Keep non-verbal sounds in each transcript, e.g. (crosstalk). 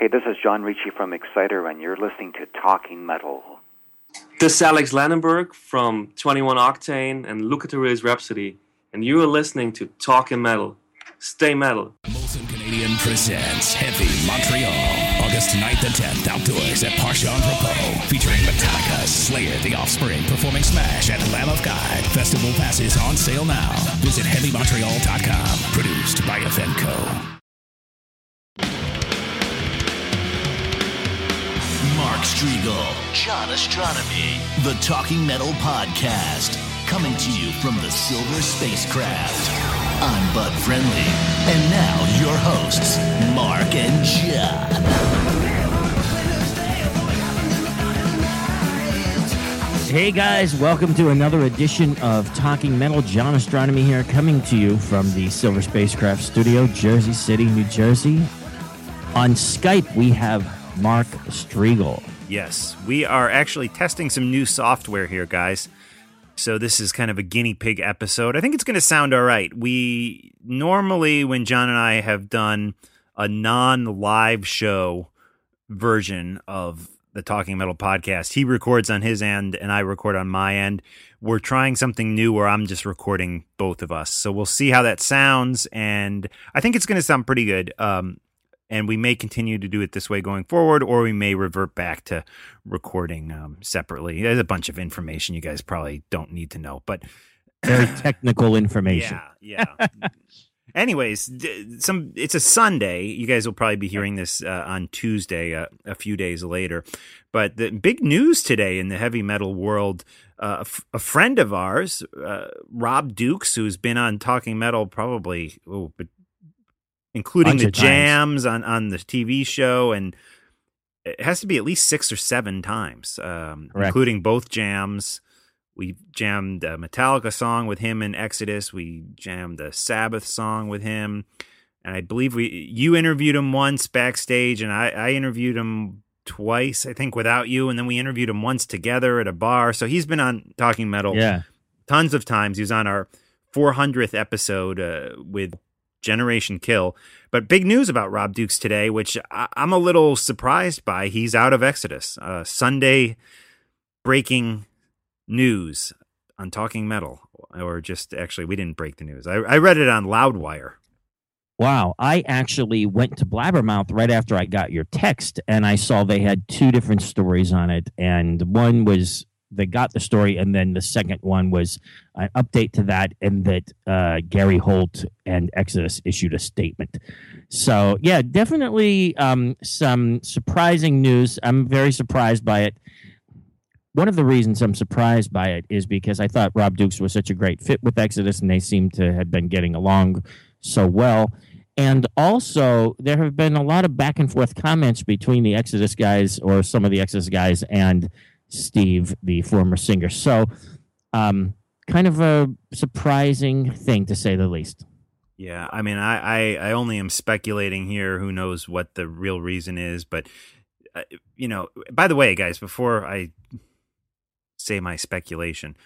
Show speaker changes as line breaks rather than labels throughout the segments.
Hey, this is John Ricci from Exciter, and you're listening to Talking Metal.
This is Alex Landenburg from 21 Octayne and Luca Turilli's Rhapsody, and you are listening to Talking Metal. Stay metal.
Molson Canadian presents Heavy Montreal, August 9th and 10th, outdoors at Parc Jean-Drapeau, featuring Metallica, Slayer, The Offspring, performing Smash, and Lamb of God. Festival passes on sale now. Visit HeavyMontreal.com. Produced by evenko.
Mark Strigl, John Ostronomy, the Talking Metal Podcast, coming to you from the Silver Spacecraft. I'm Bud Friendly, and now your hosts, Mark and John.
Hey guys, welcome to another edition of Talking Metal. John Ostronomy here, coming to you from the Silver Spacecraft Studio, Jersey City, New Jersey. On Skype, we have Mark Strigl.
Yes, we are actually testing some new software here, guys. So this is kind of a guinea pig episode. I think it's going to sound all right. We normally, when John and I have done a non-live show version of the Talking Metal podcast, he records on his end and I record on my end. We're trying something new where I'm just recording both of us. So we'll see how that sounds, and I think it's going to sound pretty good. Um, and we may continue to do it this way going forward, or we may revert back to recording um, separately. There's a bunch of information you guys probably don't need to know, but (laughs)
Very technical information.
yeah, yeah. (laughs) Anyways, some it's a Sunday. You guys will probably be hearing this uh, on Tuesday, uh, a few days later. But the big news today in the heavy metal world, uh, a, f- a friend of ours, uh, Rob Dukes, who's been on Talking Metal probably, oh, but including the
times.
jams on on the TV show, and it has to be at least six or seven times, um, including both jams. We jammed a Metallica song with him in Exodus. We jammed a Sabbath song with him, and I believe we you interviewed him once backstage, and I, I interviewed him twice, I think, without you, and then we interviewed him once together at a bar. So he's been on Talking Metal
Yeah.
tons of times. He was on our 400th episode uh, with Generation Kill. But big news about Rob Dukes today, which I- I'm a little surprised by. He's out of Exodus. Uh, Sunday breaking news on Talking Metal. Or just actually, we didn't break the news. I, I read it on Loudwire.
Wow. I actually went to Blabbermouth right after I got your text, and I saw they had two different stories on it. And one was they got the story, and then the second one was an update to that, and that uh, Gary Holt and Exodus issued a statement. So, yeah, definitely um, some surprising news. I'm very surprised by it. One of the reasons I'm surprised by it is because I thought Rob Dukes was such a great fit with Exodus, and they seem to have been getting along so well. And also, there have been a lot of back and forth comments between the Exodus guys or some of the Exodus guys and Steve, the former singer. So, um, kind of a surprising thing to say the least.
Yeah, I mean, I, I, I only am speculating here. Who knows what the real reason is? But uh, you know, by the way, guys, before I say my speculation,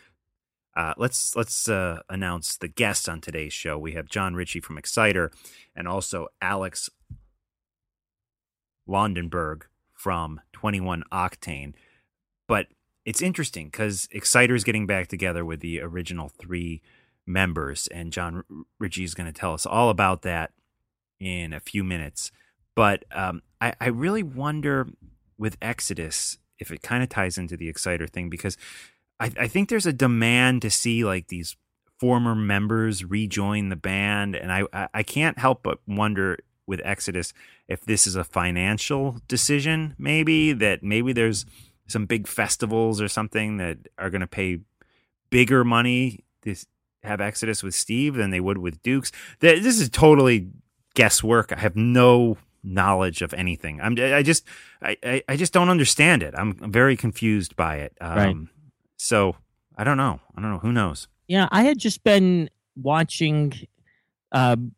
uh, let's let's uh, announce the guests on today's show. We have John Ricci from Exciter, and also Alex Landenburg from Twenty One Octayne. But it's interesting because Exciter is getting back together with the original three members, and John Ricci is going to tell us all about that in a few minutes. But um, I, I really wonder with Exodus if it kind of ties into the Exciter thing because I, I think there's a demand to see like these former members rejoin the band, and I I, I can't help but wonder with Exodus if this is a financial decision, maybe that maybe there's some big festivals or something that are going to pay bigger money to have Exodus with Steve than they would with Dukes. This is totally guesswork. I have no knowledge of anything. I'm I just I, I, I just don't understand it. I'm very confused by it. Um,
Right.
So I don't know. I don't know. Who knows?
Yeah, I had just been watching um,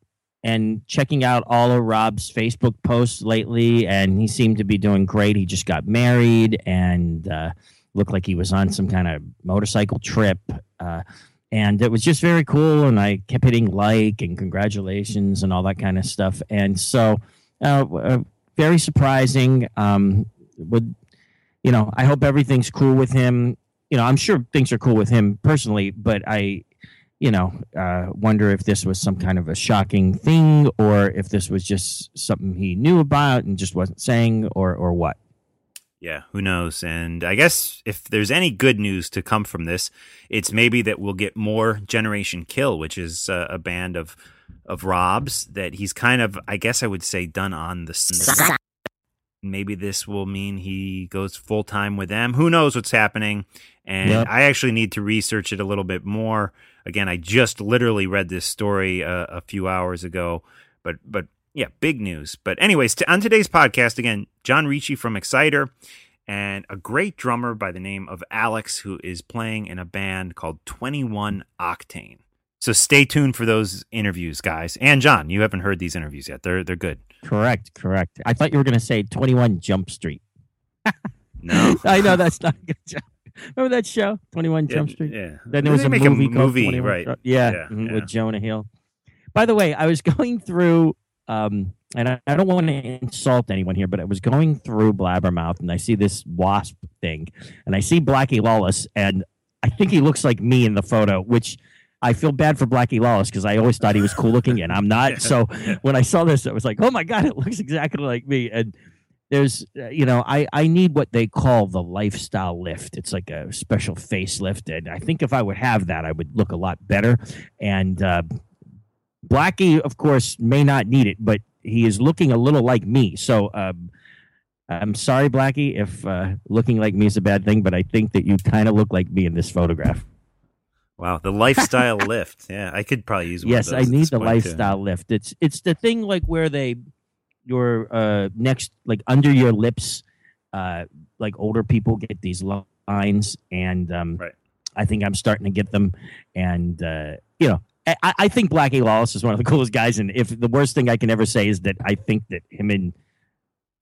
and checking out all of Rob's Facebook posts lately, and he seemed to be doing great. He just got married and uh, looked like he was on some kind of motorcycle trip. Uh, and it was just very cool. And I kept hitting like and congratulations and all that kind of stuff. And so, uh, uh, very surprising. Um, would you know? I hope everything's cool with him. You know, I'm sure things are cool with him personally, but I, you know, uh, wonder if this was some kind of a shocking thing or if this was just something he knew about and just wasn't saying or or what.
Yeah, who knows? And I guess if there's any good news to come from this, it's maybe that we'll get more Generation Kill, which is uh, a band of of Rob's that he's kind of, I guess I would say, done on the. s- (laughs) Maybe this will mean he goes full time with them. Who knows what's happening? And
Yep.
I actually need to research it a little bit more. Again, I just literally read this story uh, a few hours ago, but but yeah, big news. But anyways, t- on today's podcast, again, John Ricci from Exciter and a great drummer by the name of Alex who is playing in a band called 21 Octayne. So stay tuned for those interviews, guys. And John, you haven't heard these interviews yet. They're they're good.
Correct, correct. I thought you were going to say 21 Jump Street.
No. (laughs)
I know that's not a good joke. Remember that show, 21 Jump Street?
Yeah.
Then there was a movie, called
movie,
21
right?
Jump- Yeah,
Yeah,
mhm,
yeah.
with Jonah Hill. By the way, I was (laughs) going through, um, and I, I don't want to insult anyone here, but I was going through Blabbermouth, and I see this wasp thing, and I see Blackie Lawless, and I think he looks like me in the photo, which I feel bad for Blackie Lawless because I always thought he was cool looking, and I'm not. (laughs) So when I saw this, I was like, oh my god, it looks exactly like me, and there's uh, you know i i need what they call the lifestyle lift it's like a special facelift and i think if i would have that i would look a lot better and uh blackie of course may not need it but he is looking a little like me so um i'm sorry blackie if uh looking like me is a bad thing but i think that you kind of look like me in this photograph
Wow, the lifestyle (laughs) lift. Yeah, I could probably use one.
yes
of
i need the
point, too.
lifestyle lift it's it's the thing like where they your uh next like under your lips uh like older people get these lines and um
Right.
i think i'm starting to get them and uh you know I, I think Blackie Lawless is one of the (laughs) coolest guys, and if the worst thing I can ever say is that I think that him and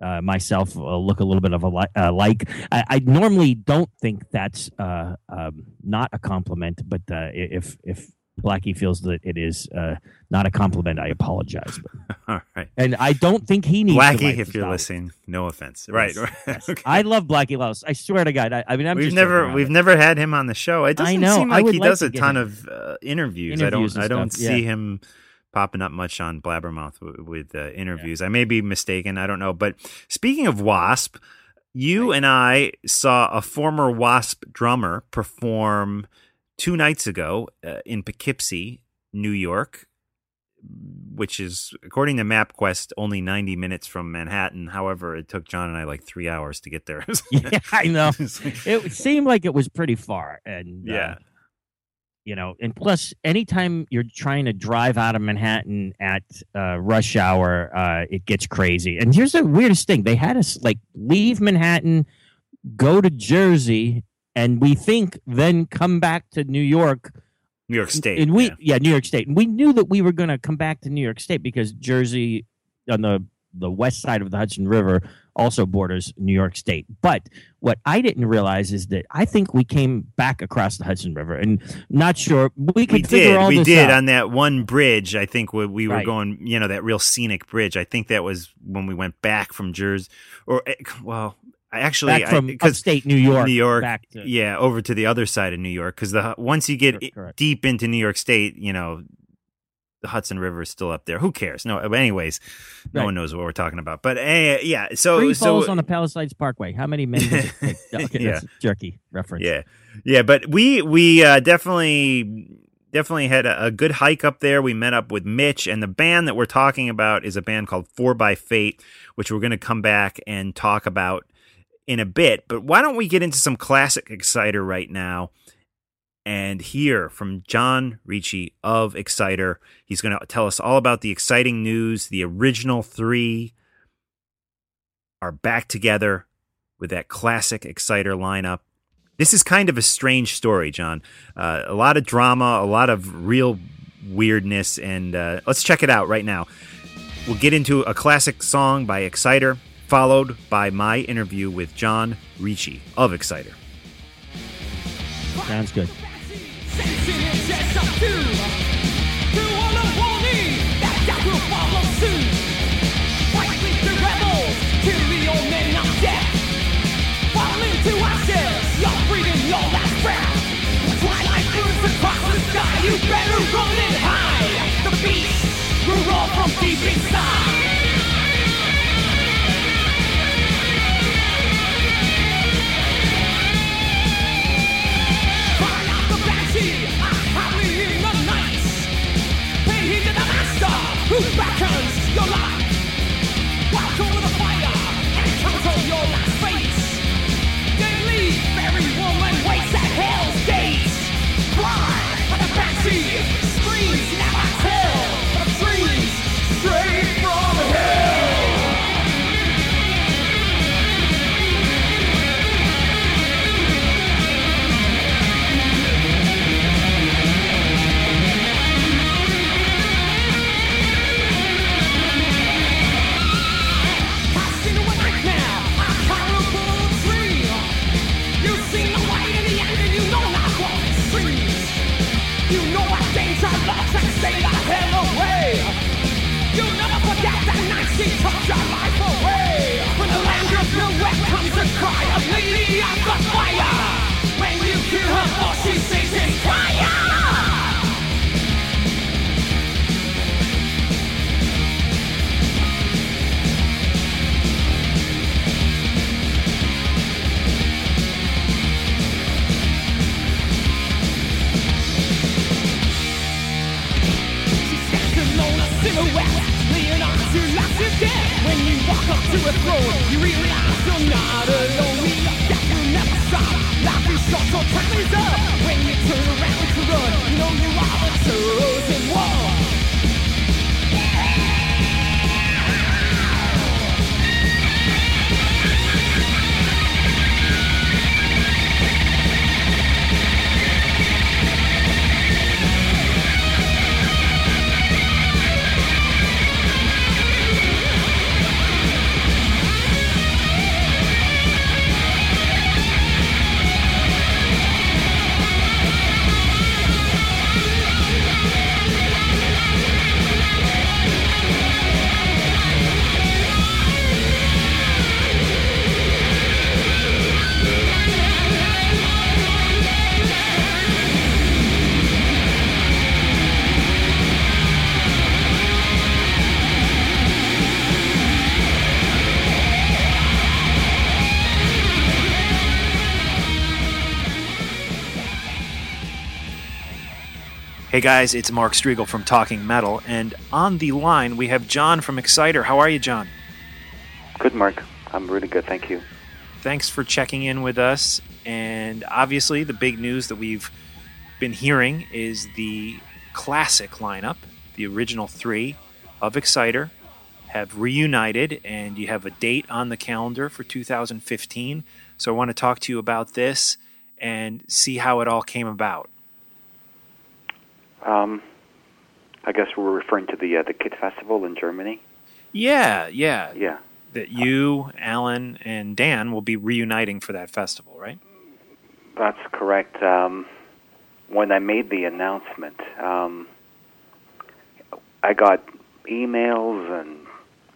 uh, myself uh, look a little bit of a li- uh, like. I, I normally don't think that's uh, um, not a compliment, but uh, if if Blackie feels that it is uh, not a compliment, I apologize. But, (laughs)
All right.
and I don't think he needs
Blackie, if you're listening, no offense. Right.
Yes,
right.
yes. (laughs)
Okay.
I love Blackie Lawless. I swear to God. I, I mean, I'm
we've
just
never we've
but-
never had him on the show. It doesn't
know.
seem like he
like
does a ton
him.
of uh, interviews.
Interviews
I don't I don't
stuff,
see
yeah.
him popping up much on Blabbermouth w- with uh, interviews. I may be mistaken. I don't know. But speaking of Wasp, you and I saw a former Wasp drummer perform two nights ago uh, in Poughkeepsie, New York. Which is, according to MapQuest, only 90 minutes from Manhattan. However, it took John and I like three hours to get there. (laughs) (laughs)
Yeah, I know. (laughs) It seemed like it was pretty far, and uh,
yeah.
you know, and plus, anytime you're trying to drive out of Manhattan at uh, rush hour, uh, it gets crazy. And here's the weirdest thing: they had us like leave Manhattan, go to Jersey, and we think then come back to New York.
New York State.
and we
yeah.
yeah. New York State, and we knew that we were going to come back to New York State because Jersey on the the west side of the Hudson River also borders New York State. But what I didn't realize is that I think we came back across the Hudson River, and not sure we could
we
figure
did. We did
out.
on that one bridge. I think we, we were
Right.
going, you know, that real scenic bridge. I think that was when we went back from Jersey, or eh, well, actually
back from
because
upstate New York,
New York,
to
yeah, over to the other side of New York. Because the once you get
Correct,
deep into New York State, you know, the Hudson River is still up there. Who cares? No, anyways, no
Right.
one knows what we're talking about. But eh, yeah, so
Free
so
on the Palisades Parkway. How many men does it (laughs) take? Okay,
Yeah.
jerky reference.
Yeah, yeah, but we we uh, definitely definitely had a, a good hike up there. We met up with Mitch, and the band that we're talking about is a band called Four by Fate, which we're going to come back and talk about in a bit. But why don't we get into some classic Exciter right now? And hear from John Ricci of Exciter. He's going to tell us all about the exciting news, the original three are back together with that classic Exciter lineup. This is kind of a strange story, John. Uh, a lot of drama, a lot of real weirdness, and uh, let's check it out right now. We'll get into a classic song by Exciter, followed by my interview with John Ricci of Exciter.
Sounds good.
You better run and hide. The beast will roll from deep inside. Up to a throne, you realize you're not alone.
Guys, it's Mark Strigl from Talking Metal, and on the line we have John from Exciter. How are you, John?
Good, Mark. I'm really good, thank you.
Thanks for checking in with us. And obviously, the big news that we've been hearing is the classic lineup, the original three of Exciter, have reunited, and you have a date on the calendar for 2015. So I want to talk to you about this and see how it all came about.
Um, I guess we're referring to the uh, the KIT Festival in Germany.
Yeah, yeah.
Yeah,
That you, Alan, and Dan will be reuniting for that festival, right?
that's correct. Um, when I made the announcement, um, I got emails and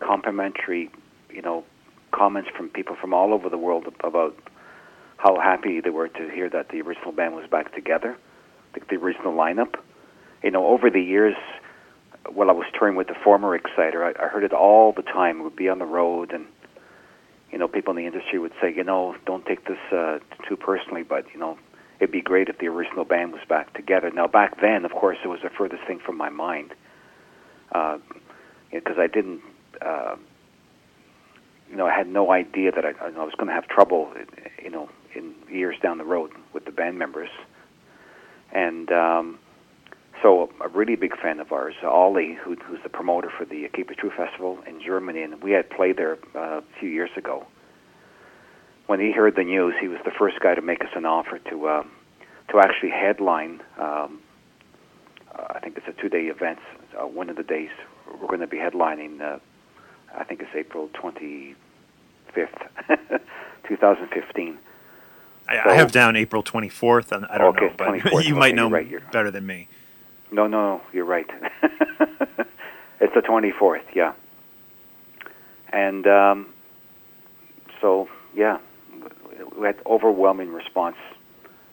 complimentary, you know, comments from people from all over the world about how happy they were to hear that the original band was back together, the, the original lineup. You know, over the years, while I was touring with the former Exciter, I, I heard it all the time. We'd be on the road, and you know, people in the industry would say, you know, don't take this uh, too personally, but you know, it'd be great if the original band was back together. Now, back then, of course, it was the furthest thing from my mind, because you know, I didn't, uh, you know, I had no idea that I, I was going to have trouble, you know, in years down the road with the band members, and um, so a really big fan of ours, Ollie, who, who's the promoter for the Keep It True Festival in Germany, and we had played there uh, a few years ago. When he heard the news, he was the first guy to make us an offer to uh, to actually headline. Um, uh, I think it's a two-day event. Uh, one of the days we're going to be headlining. Uh, I think it's April twenty fifth, (laughs) two thousand fifteen.
I,
So-
I have down April 24th, and I don't
Okay,
know, but
24th, (laughs)
you might
okay,
know
right,
better than me.
No, no, you're right. (laughs) it's the 24th, yeah. And um, so, yeah, we had overwhelming response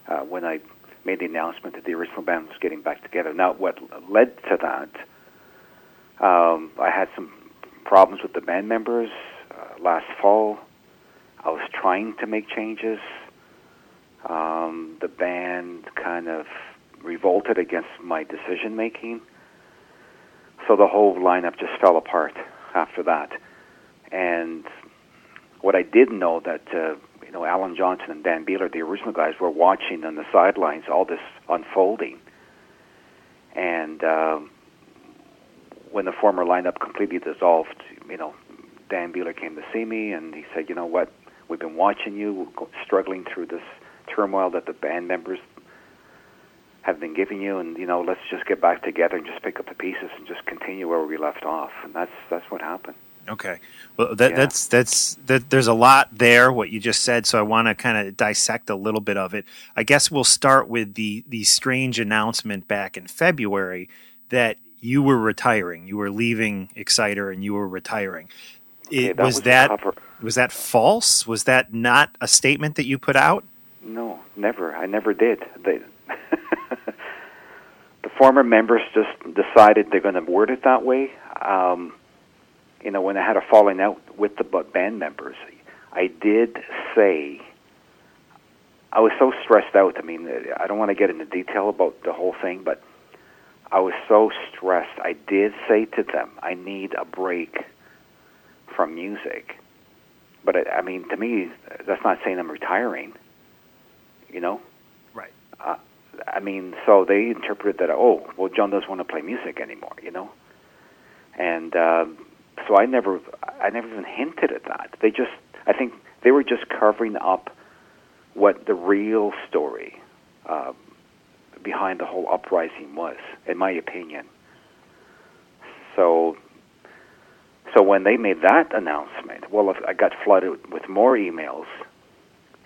uh, when I made the announcement that the original band was getting back together. Now, what led to that, um, I had some problems with the band members uh, last fall. I was trying to make changes. Um, the band kind of revolted against my decision making. So the whole lineup just fell apart after that. And what I did know that uh, you know Alan Johnson and Dan Beehler, the original guys, were watching on the sidelines all this unfolding. And um, when the former lineup completely dissolved, you know, Dan Beehler came to see me and he said, "You know what? We've been watching you struggling through this turmoil that the band members have been giving you, and you know, let's just get back together and just pick up the pieces and just continue where we left off." And that's that's what happened.
Okay. Well, that,
Yeah.
that's that's that. There's a lot there. What you just said, so I want to kind of dissect a little bit of it. I guess we'll start with the the strange announcement back in February that you were retiring. You were leaving Exciter and you were retiring.
Okay,
It,
that
was
was
that was that false? Was that not a statement that you put out?
No, never. I never did. They, the former members just decided they're going to word it that way. Um, you know, when I had a falling out with the band members, I did say I was so stressed out. I mean, I don't want to get into detail about the whole thing, but I was so stressed. I did say to them, I need a break from music. But I, I mean, to me, that's not saying I'm retiring. You know.
Right.
Uh, I mean, so they interpreted that. Oh, well, John doesn't want to play music anymore. You know. And um, so I never, I never even hinted at that. They just, I think they were just covering up what the real story uh, behind the whole uprising was, in my opinion. So, so when they made that announcement, well, I got flooded with more emails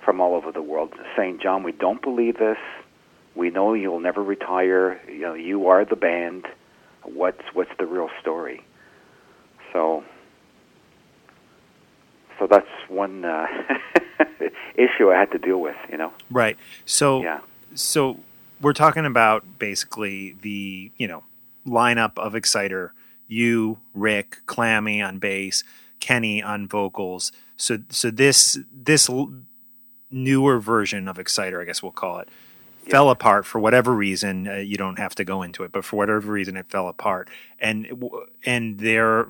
from all over the world saying, "John, we don't believe this. We know you'll never retire. You know, you are the band. What's what's the real story?" So, so that's one uh, (laughs) issue I had to deal with. You know.
Right. So
Yeah.
so we're talking about basically the you know lineup of Exciter. You, Rick, Clammy on bass, Kenny on vocals. So so this this l- newer version of Exciter, I guess we'll call it, fell apart for whatever reason. Uh, you don't have to go into it, but for whatever reason, it fell apart. And and they're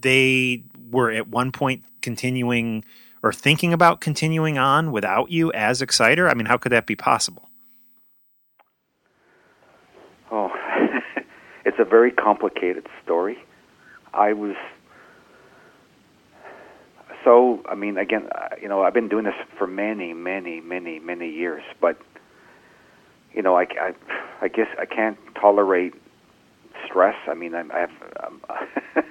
they were at one point continuing or thinking about continuing on without you as Exciter? I mean, how could that be possible?
Oh, (laughs) it's a very complicated story. I was so. I mean, again, uh, you know, I've been doing this for many, many, many, many years, but you know, I, I, I guess I can't tolerate stress. I mean, I'm, I have um, (laughs)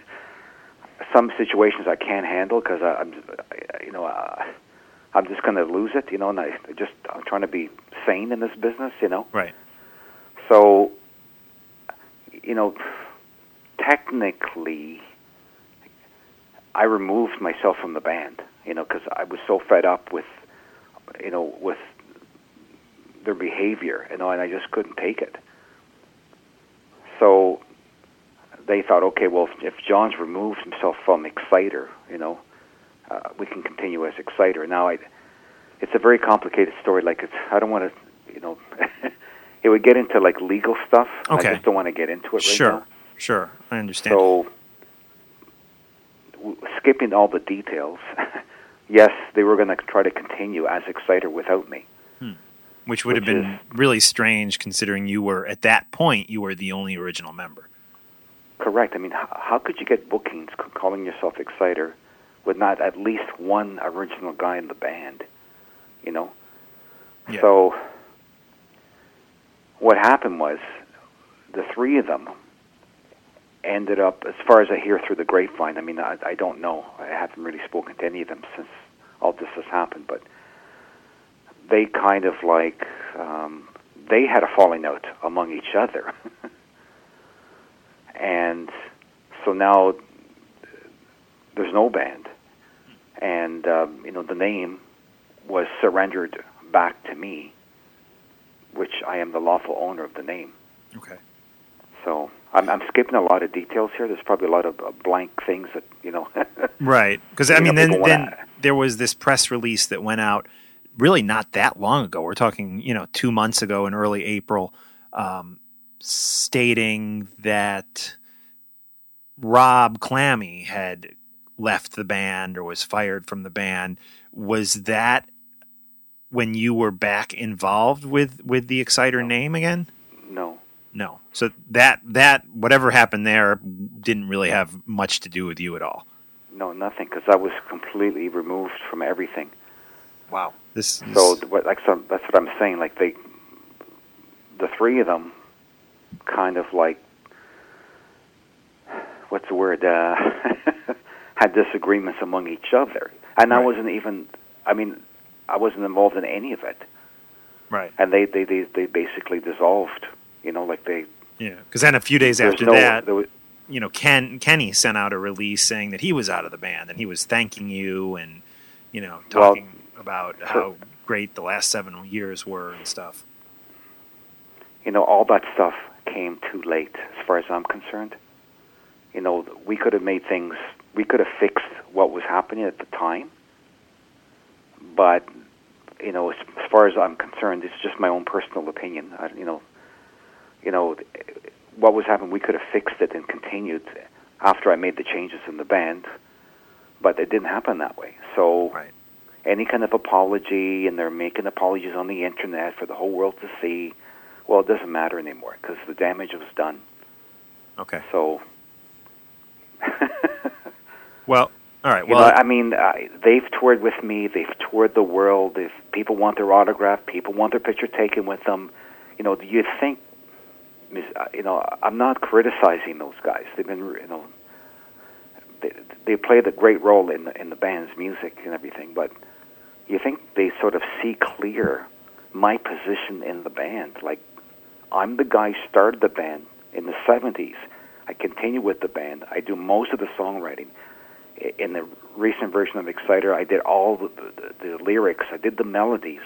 some situations I can't handle because I'm, I- you know, uh, I'm just going to lose it. You know, and I just I'm trying to be sane in this business. You know.
Right.
So, you know, technically, I removed myself from the band, you know, because I was so fed up with, you know, with their behavior, you know, and I just couldn't take it. So they thought, okay, well, if John's removed himself from Exciter, you know, uh, we can continue as Exciter. Now, I, it's a very complicated story. Like, it's I don't want to, you know, (laughs) it would get into like legal stuff.
Okay.
I just don't want to get into it right
sure.
now.
Sure. I understand.
So, w- skipping all the details, (laughs) yes, they were going to try to continue as Exciter without me.
Which would have
Which
been really strange considering you were at that point you were the only original member.
Correct. I mean, how, how could you get bookings calling yourself Exciter with not at least one original guy in the band? You know.
Yeah.
So what happened was the three of them ended up, as far as I hear through the grapevine. I mean, I, I don't know. I haven't really spoken to any of them since all this has happened, but they kind of like um, they had a falling out among each other. (laughs) and so now there's no band, and um, you know the name was surrendered back to me, which I am the lawful owner of the name.
Okay.
So I'm, I'm skipping a lot of details here. There's probably a lot of uh, blank things that you know. (laughs)
Right. Because I mean, then then there was this press release that went out really not that long ago. We're talking, you know, two months ago in early April, um, stating that Rob Clammy had left the band or was fired from the band. Was that when you were back involved with with the Exciter name again?
no,
No. So that that whatever happened there didn't really have much to do with you at all.
no, nothing, because I was completely removed from everything.
Wow. This
So like so that's what I'm saying. Like they, the three of them, kind of like, what's the word? Uh, (laughs) had disagreements among each other, and I wasn't even. I mean, I wasn't involved in any of it,
right.
and they they they, they basically dissolved. You know, like they.
Yeah. Because then a few days after
no,
that,
was,
you know, Ken Kenny sent out a release saying that he was out of the band and he was thanking you and you know
Well,
about how great the last seven years were and stuff.
you know, all that stuff came too late, as far as I'm concerned. You know, we could have made things, we could have fixed what was happening at the time, but you know, as, as far as I'm concerned, it's just my own personal opinion. I, you know, you know, what was happening, we could have fixed it and continued after I made the changes in the band, but it didn't happen that way. So
Right.
Any kind of apology, and they're making apologies on the internet for the whole world to see. Well, it doesn't matter anymore because the damage was done.
Okay.
So, (laughs)
Well, all right.
you
Well,
know, I mean, uh, they've toured with me. They've toured the world. If people want their autograph, people want their picture taken with them. You know, do you think, uh, you know, I'm not criticizing those guys. They've been, you know, they they played a great role in the, in the band's music and everything. But you think they sort of see clear my position in the band. Like, I'm the guy who started the band in the '70s. I continue with the band. I do most of the songwriting. In the recent version of Exciter, I did all the, the, the lyrics. I did the melodies.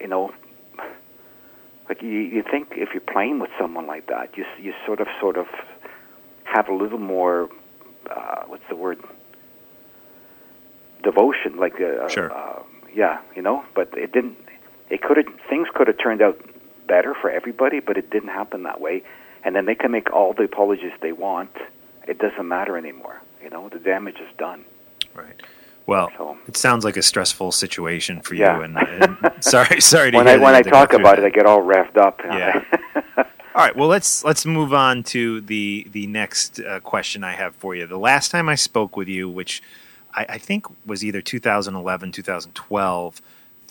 You know, like you, you think if you're playing with someone like that, you you sort of sort of have a little more. Uh, what's the word? Devotion, like uh,
Sure.
uh, yeah, you know. But it didn't. It could have things could have turned out better for everybody, but it didn't happen that way. And then they can make all the apologies they want. It doesn't matter anymore. You know, the damage is done.
right. Well,
So-
it sounds like a stressful situation for
Yeah.
you. And, and (laughs) sorry, sorry to
When I when I
had to go
talk about
that.
it, I get all revved up. (laughs)
Yeah. All right, well let's let's move on to the the next uh, question I have for you. The last time I spoke with you, which I, I think was either 2011, 2012,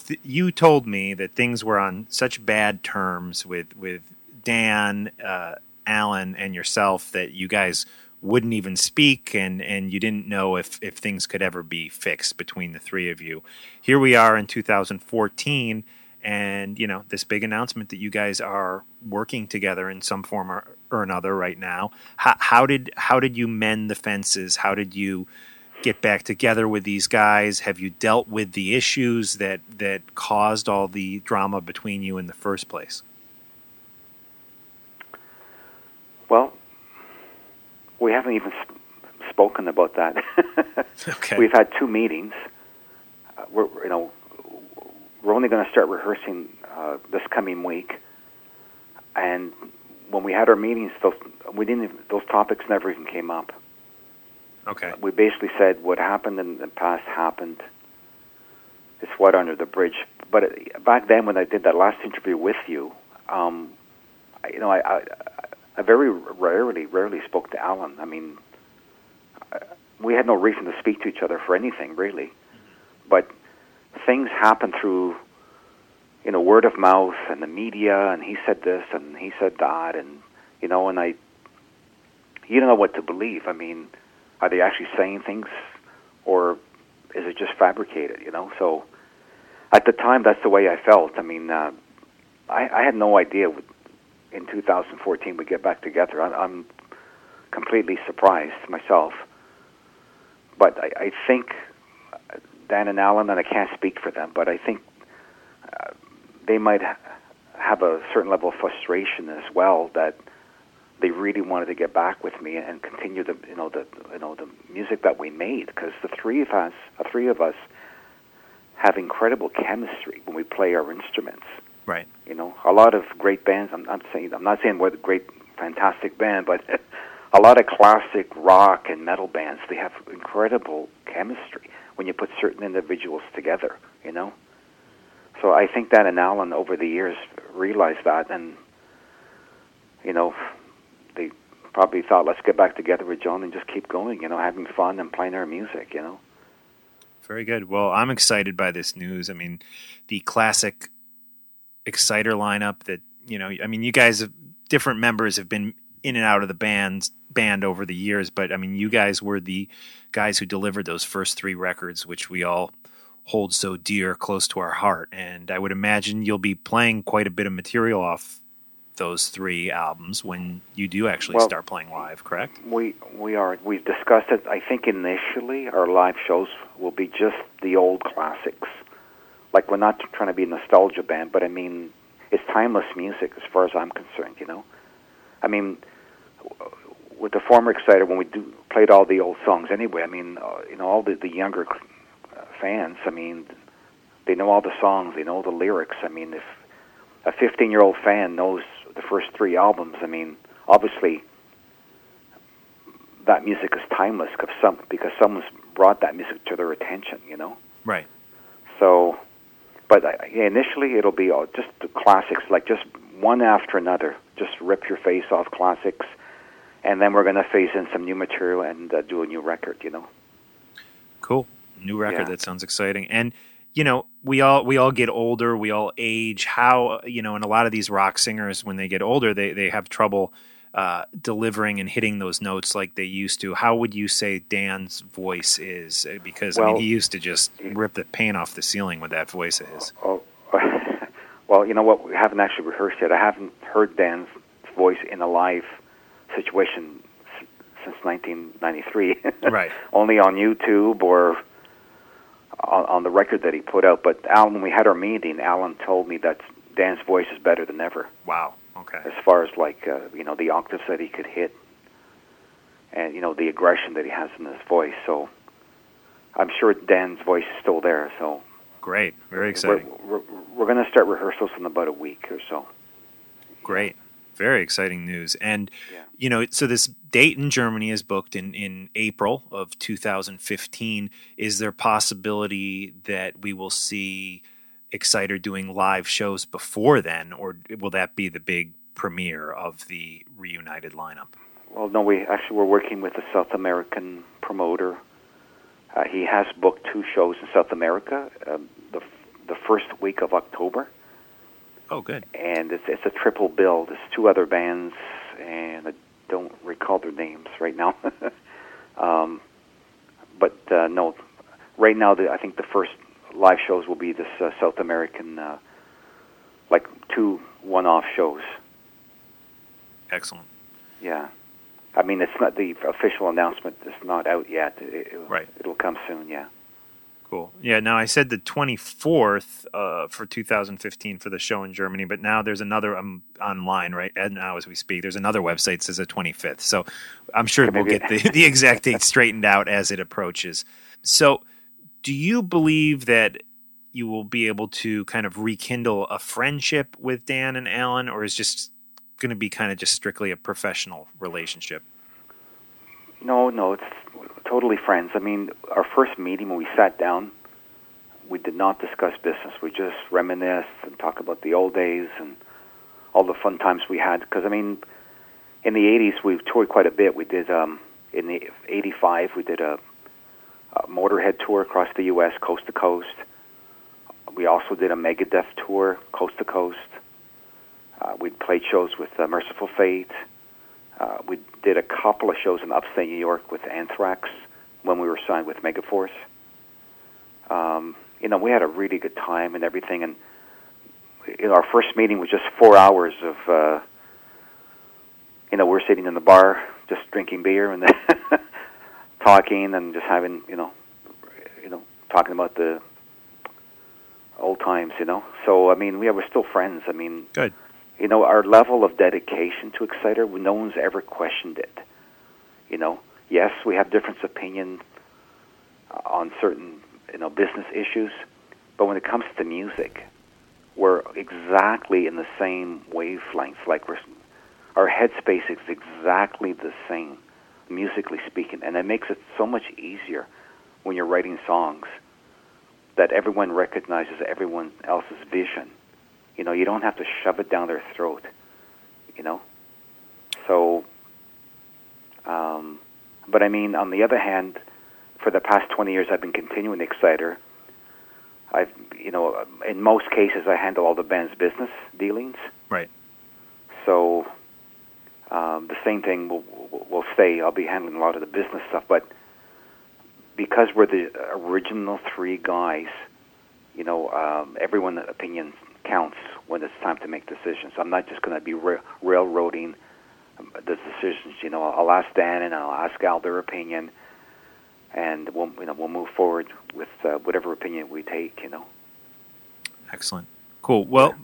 th- you told me that things were on such bad terms with with Dan, uh, Alan, and yourself that you guys wouldn't even speak, and and you didn't know if if things could ever be fixed between the three of you. Here we are in 2014 and you know this big announcement that you guys are working together in some form or, or another right now. How, how did how did you mend the fences? How did you get back together with these guys have you dealt with the issues that that caused all the drama between you in the first place
well, we haven't even sp- spoken about that. (laughs)
okay
We've had two meetings. Uh, we're you know we're only going to start rehearsing uh, this coming week, and when we had our meetings, those we didn't even, those topics never even came up.
Okay
We basically said what happened in the past happened. it's water under the bridge. But back then, when I did that last interview with you, um, I, you know, I, I, I very rarely, rarely spoke to Alan. I mean, we had no reason to speak to each other for anything really, but things happen through, you know, word of mouth and the media, and he said this and he said that, and you know, and I, you don't know what to believe. I mean, are they actually saying things, or is it just fabricated? You know, so at the time, that's the way I felt. I mean, uh, I, I had no idea in 2014 we'd get back together. I, I'm completely surprised myself. But I, I think Dan and Alan, and I can't speak for them, but I think uh, they might ha- have a certain level of frustration as well that they really wanted to get back with me and continue the you know the you know the music that we made because the three of us, the three of us, have incredible chemistry when we play our instruments.
Right.
You know, a lot of great bands. I'm not saying I'm not saying we're the great, fantastic band, but (laughs) a lot of classic rock and metal bands. They have incredible chemistry when you put certain individuals together. You know, so I think that and Alan over the years realized that, and you know, probably thought, let's get back together with John and just keep going. You know, having fun and playing our music. You know.
Very good. Well, I'm excited by this news. I mean, the classic Exciter lineup that, you know, I mean, you guys have different members have been in and out of the band band over the years, but I mean, you guys were the guys who delivered those first 3 records which we all hold so dear close to our heart. And I would imagine you'll be playing quite a bit of material off those 3 albums when you do actually
Well-
start playing live, correct?
We we are we've discussed it. I think initially our live shows will be just the old classics. Like we're not trying to be a nostalgia band, but I mean it's timeless music as far as I'm concerned. You know, I mean with the former Exciter when we do played all the old songs anyway. I mean uh, you know all the the younger uh, fans. I mean they know all the songs. They know the lyrics. I mean if a 15 year old fan knows the first three albums, I mean obviously that music is timeless because some because someone's brought that music to their attention, you know.
Right.
So, but I, initially it'll be all just the classics, like just one after another, just rip your face off classics, and then we're gonna phase in some new material and uh, do a new record, you know.
Cool. New record.
Yeah.
That sounds exciting. And you know, we all we all get older, we all age. How you know, and a lot of these rock singers, when they get older, they they have trouble uh, delivering and hitting those notes like they used to. How would you say Dan's voice is? Uh, Because I mean, he used to just rip the paint off the ceiling with that voice of his.
Oh, (laughs) well, you know what? We haven't actually rehearsed yet. I haven't heard Dan's voice in a live situation since 1993. (laughs)
Right.
Only on YouTube or on, on the record that he put out. But Alan, when we had our meeting, Alan told me that Dan's voice is better than ever
Wow. Okay.
as far as like uh, you know the octaves that he could hit, and you know the aggression that he has in his voice. So I'm sure Dan's voice is still there. So
Great. Very exciting.
we're, we're, we're going to start rehearsals in about a week or so.
Great. Very exciting news. And,
Yeah.
you know, so this date in Germany is booked in, in April of 2015. Is there possibility that we will see Exciter doing live shows before then, or will that be the big premiere of the reunited lineup?
Well, no, we actually we're working with a South American promoter. Uh, he has booked two shows in South America, um, the the first week of October,
Oh, good.
and it's it's a triple bill. There's two other bands, and I don't recall their names right now. (laughs) um, but uh, no, right now the, I think the first live shows will be this uh, South American, uh, like two one-off shows.
Excellent.
Yeah. I mean, it's not the official announcement It's not out yet. It, it,
Right.
It'll come soon. Yeah.
Cool. Yeah. Now I said the 24th uh, for 2015 for the show in Germany, but now there's another um, online right and now as we speak. There's another website that says the 25th. So I'm sure we'll get the, the exact date straightened out as it approaches. So, do you believe that you will be able to kind of rekindle a friendship with Dan and Alan, or is just going to be kind of just strictly a professional relationship?
No, no, it's totally friends. I mean, our first meeting when we sat down, we did not discuss business. We just reminisced and talk about the old days and all the fun times we had. Because I mean, in the '80s we toured quite a bit. We did um, in the '85 we did a, a Motorhead tour across the U.S. coast to coast. We also did a Megadeth tour coast to coast. Uh, we played shows with uh, Mercyful Fate. Uh, we did a couple of shows in upstate New York with Anthrax when we were signed with Megaforce. Um, you know, we had a really good time and everything. And you know, our first meeting was just four hours of, uh, you know, we're sitting in the bar just drinking beer and (laughs) talking and just having, you know, you know, talking about the old times. You know, so I mean, we were still friends. I mean,
Good.
You know, our level of dedication to Exciter, no one's ever questioned it. You know, yes, we have different opinion uh, on certain, you know, business issues, but when it comes to music, we're exactly in the same wavelength. Like we're, our headspace is exactly the same, musically speaking, and it makes it so much easier when you're writing songs that everyone recognizes everyone else's vision. You know, you don't have to shove it down their throat. You know, so. Um, but I mean, on the other hand, for the past 20 years, I've been continuing Exciter. I've, you know, in most cases, I handle all the band's business dealings.
Right.
So um, the same thing will, will stay. I'll be handling a lot of the business stuff, but because we're the original three guys, you know, um, everyone's opinion counts when it's time to make decisions. I'm not just going to be ra- railroading um, the decisions. You know, I'll ask Dan and I'll ask Al their opinion, and we'll you know we'll move forward with uh, whatever opinion we take. You know.
Excellent. Cool. Well,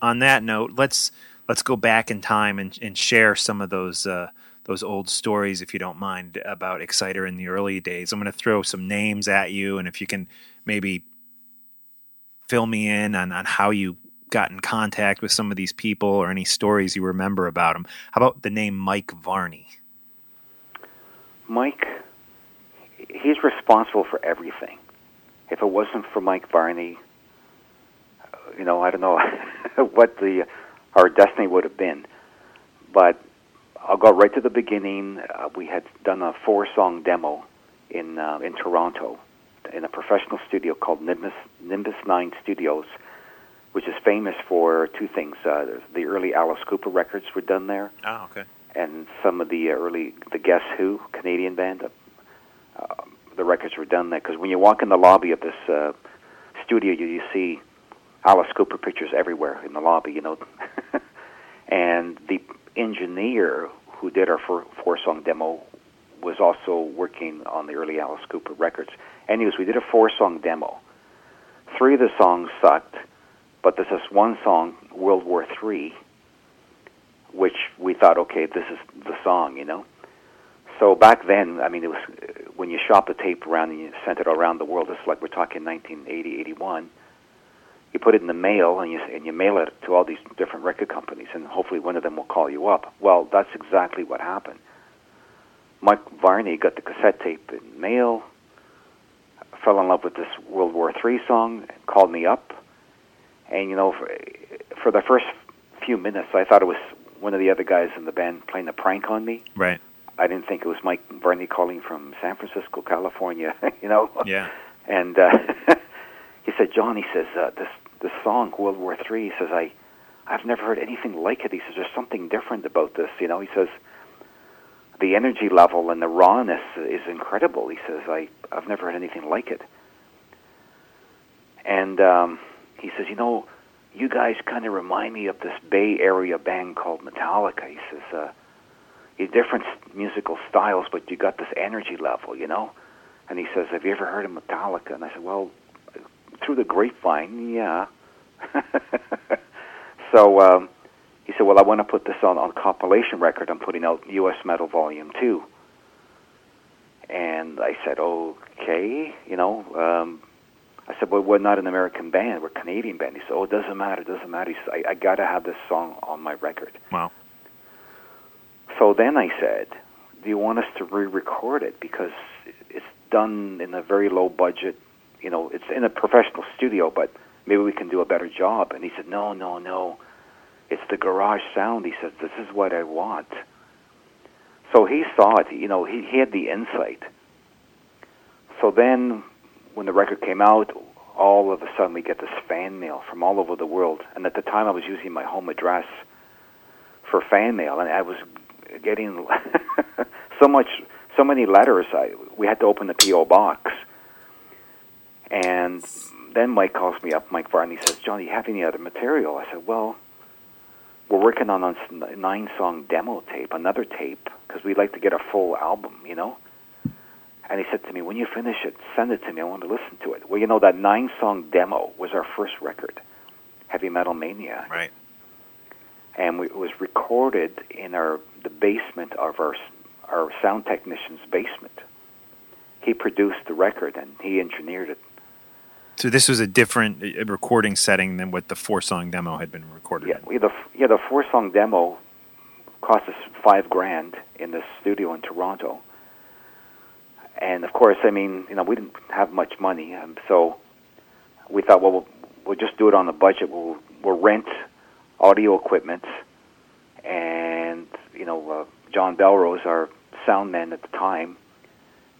on that note, let's let's go back in time and, and share some of those uh, those old stories, if you don't mind, about Exciter in the early days. I'm going to throw some names at you, and if you can maybe fill me in on, on how you got in contact with some of these people or any stories you remember about them. How about the name Mike Varney?
Mike, he's responsible for everything. If it wasn't for Mike Varney, you know, I don't know (laughs) what the our destiny would have been. But I'll go right to the beginning. Uh, we had done a four-song demo in uh, in Toronto in a professional studio called Nimbus Nimbus Nine Studios, which is famous for two things. Uh, the early Alice Cooper records were done there
Oh, okay.
and some of the early the Guess Who Canadian band. Uh, the records were done there because when you walk in the lobby of this uh, studio, you, you see Alice Cooper pictures everywhere in the lobby. You know, (laughs) and the engineer who did our four, four song demo was also working on the early Alice Cooper records. Anyways, we did a four song demo. Three of the songs sucked, but there's this one song, World War Three, which we thought, okay, this is the song, you know. So back then, I mean, it was when you shop the tape around and you sent it around the world. It's like we're talking 1980, 81. You put it in the mail and you and you mail it to all these different record companies, and hopefully one of them will call you up. Well, that's exactly what happened. Mike Varney got the cassette tape in mail, fell in love with this World War III song, called me up, and you know, for, for the first few minutes, I thought it was one of the other guys in the band playing a prank on me.
Right.
I didn't think it was Mike Varney calling from San Francisco, California. (laughs) you know.
Yeah.
And uh, (laughs) he said, John, he says, uh, this this song, World War Three. He says, I, I've never heard anything like it. He says, there's something different about this. You know, he says, the energy level and the rawness is incredible. He says, I, I've never heard anything like it. And um, he says, you know, you guys kind of remind me of this Bay Area band called Metallica. He says, uh, you different musical styles, but you got this energy level, you know. And he says, have you ever heard of Metallica? And I said, well, through the grapevine, yeah. (laughs) so um, he said, well, I want to put this on on compilation record. I'm putting out U.S. Metal Volume Two. And I said, okay, you know. Um, I said, well, we're not an American band. We're a Canadian band. He said, oh, it doesn't matter. It doesn't matter. He said, I, I got to have this song on my record.
Wow.
So then I said, do you want us to re-record it? Because it's done in a very low budget, you know, it's in a professional studio, but maybe we can do a better job. And he said, no, no, no, it's the garage sound. He says, this is what I want. So he saw it. You know, he, he had the insight. So then, when the record came out, all of a sudden we get this fan mail from all over the world. And at the time, I was using my home address for fan mail, and I was getting (laughs) so much, so many letters. I we had to open the PO box, and then Mike calls me up. Mike Varney says, "John, do you have any other material?" I said, "Well, we're working on a nine-song demo tape, another tape, because we'd like to get a full album, you know." And he said to me, "When you finish it, send it to me. I want to listen to it." Well, you know that nine-song demo was our first record, Heavy Metal Maniac
Right.
and we, it was recorded in our the basement of our our sound technician's basement. He produced the record and he engineered it.
So this was a different recording setting than what the four song demo had been recorded
Yeah,
in.
the yeah the four song demo cost us five grand in the studio in Toronto. And of course, I mean, you know, we didn't have much money, um, so we thought, well, we'll, we'll just do it on the budget. We'll we'll rent audio equipment, and you know, uh, John Belrose, our sound man at the time,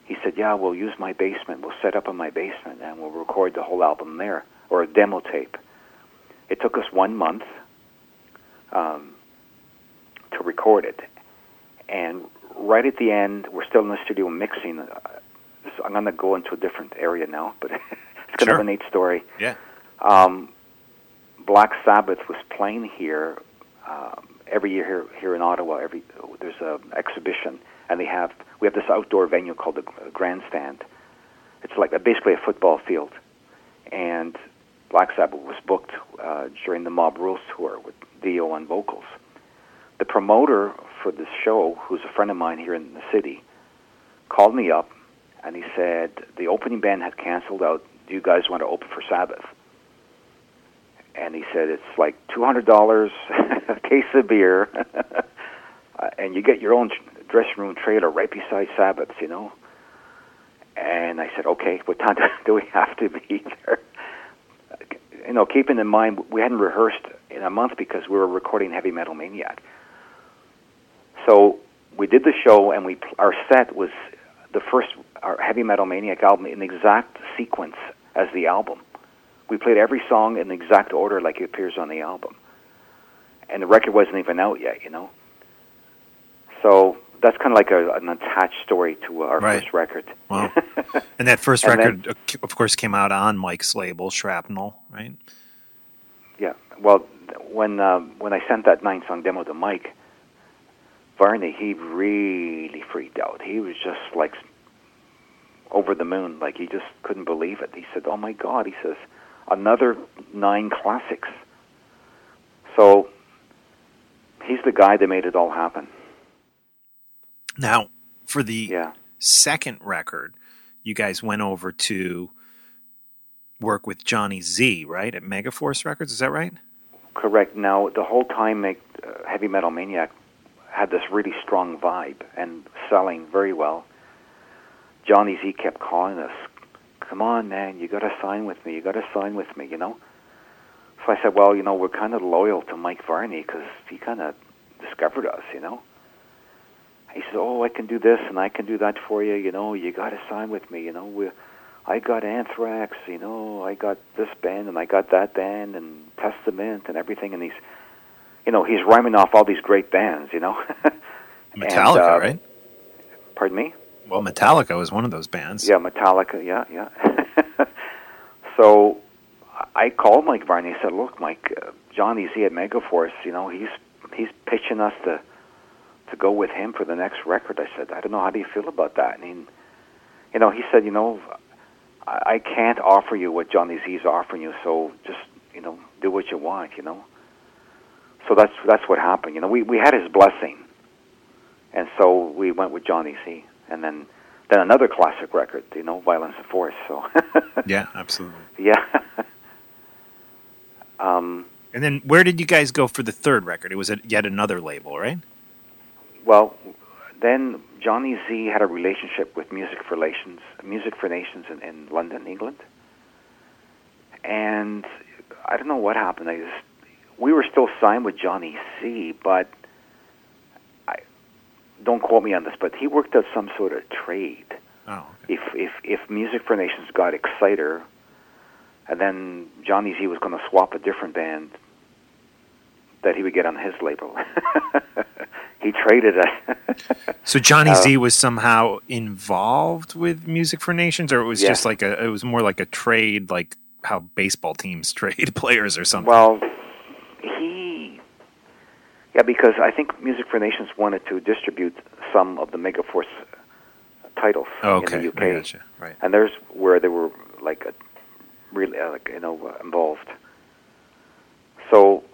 he said, "Yeah, we'll use my basement. We'll set up in my basement, and we'll record the whole album there, or a demo tape." It took us one month um, to record it, and right at the end, we're still in the studio mixing. Uh, so I'm going to go into a different area now, but (laughs) it's kind
Sure.
of a neat story
Yeah.
um, Black Sabbath was playing here um, every year here here in Ottawa. Every there's a exhibition, and they have we have this outdoor venue called the Grandstand. It's like a, basically a football field, and Black Sabbath was booked uh, during the Mob Rules tour with Dio on vocals. The promoter for this show, who's a friend of mine here in the city, called me up, and he said the opening band had canceled out. Do you guys want to open for Sabbath? and he said it's like two hundred dollars (laughs) a case of beer, (laughs) and you get your own dressing room trailer right beside Sabbath's, you know. And I said, okay, what time (laughs) do we have to be there? You know, keeping in mind we hadn't rehearsed in a month because we were recording Heavy Metal Maniac. So we did the show, and we our set was the first our Heavy Metal Maniac album in exact sequence as the album. We played every song in the exact order like it appears on the album. And the record wasn't even out yet, you know. So that's kind of like a, an attached story to our
Right.
first record.
Wow. (laughs) And that first
And
record, uh, of course, came out on Mike's label, Shrapnel, right?
Yeah. Well, when um, when I sent that nine song demo to Mike Varney, he really freaked out. He was just like over the moon. Like he just couldn't believe it. He said, "Oh my God!" He says, "Another nine classics." So he's the guy that made it all happen.
Now, for the
Yeah.
second record, you guys went over to work with Johnny Z, right, at Megaforce Records. Is that right?
Correct. Now, the whole time, uh, Heavy Metal Maniac had this really strong vibe and selling very well. Johnny Z kept calling us, "Come on, man, you got to sign with me. You got to sign with me," you know. So I said, "Well, you know, we're kind of loyal to Mike Varney because he kind of discovered us, you know." He said, "Oh, I can do this and I can do that for you. You know, you got to sign with me. You know, we, I got Anthrax. You know, I got this band and I got that band and Testament and everything." And he's, you know, he's rhyming off all these great bands. You know, (laughs)
Metallica,
And, uh,
right?
Pardon me.
Well, Metallica was one of those bands.
Yeah, Metallica. Yeah, yeah. (laughs) so I called Mike Varney. I said, "Look, Mike, uh, Johnny Z at Megaforce. You know, he's he's pitching us to to go with him for the next record." I said, "I don't know. How do you feel about that?" And he, you know, he said, "You know, I, I can't offer you what Johnny Z is offering you. So just you know, do what you want. You know." So that's that's what happened. You know, we we had his blessing, and so we went with Johnny Z, and then then another classic record, you know, Violence and Force. So (laughs)
Yeah, absolutely.
yeah. um,
And then where did you guys go for the third record? It was at yet another label, right?
Well, then Johnny Z had a relationship with Music for Nations, Music for Nations in, in London, England, and I don't know what happened. I just we were still signed with Johnny Z, but I don't quote me on this, but he worked out some sort of trade.
Oh,
If if if Music for Nations got Exciter, and then Johnny Z was going to swap a different band that he would get on his label. (laughs) he traded it. (laughs)
So Johnny
Uh,
Z was somehow involved with Music for Nations, or it was
Yeah.
just like a it was more like a trade, like how baseball teams (laughs) trade players or something.
Well, he, yeah, because I think Music for Nations wanted to distribute some of the Megaforce titles
oh,
in the UK,
gotcha. Right.
and there's where they were like a, really uh, like you know involved. So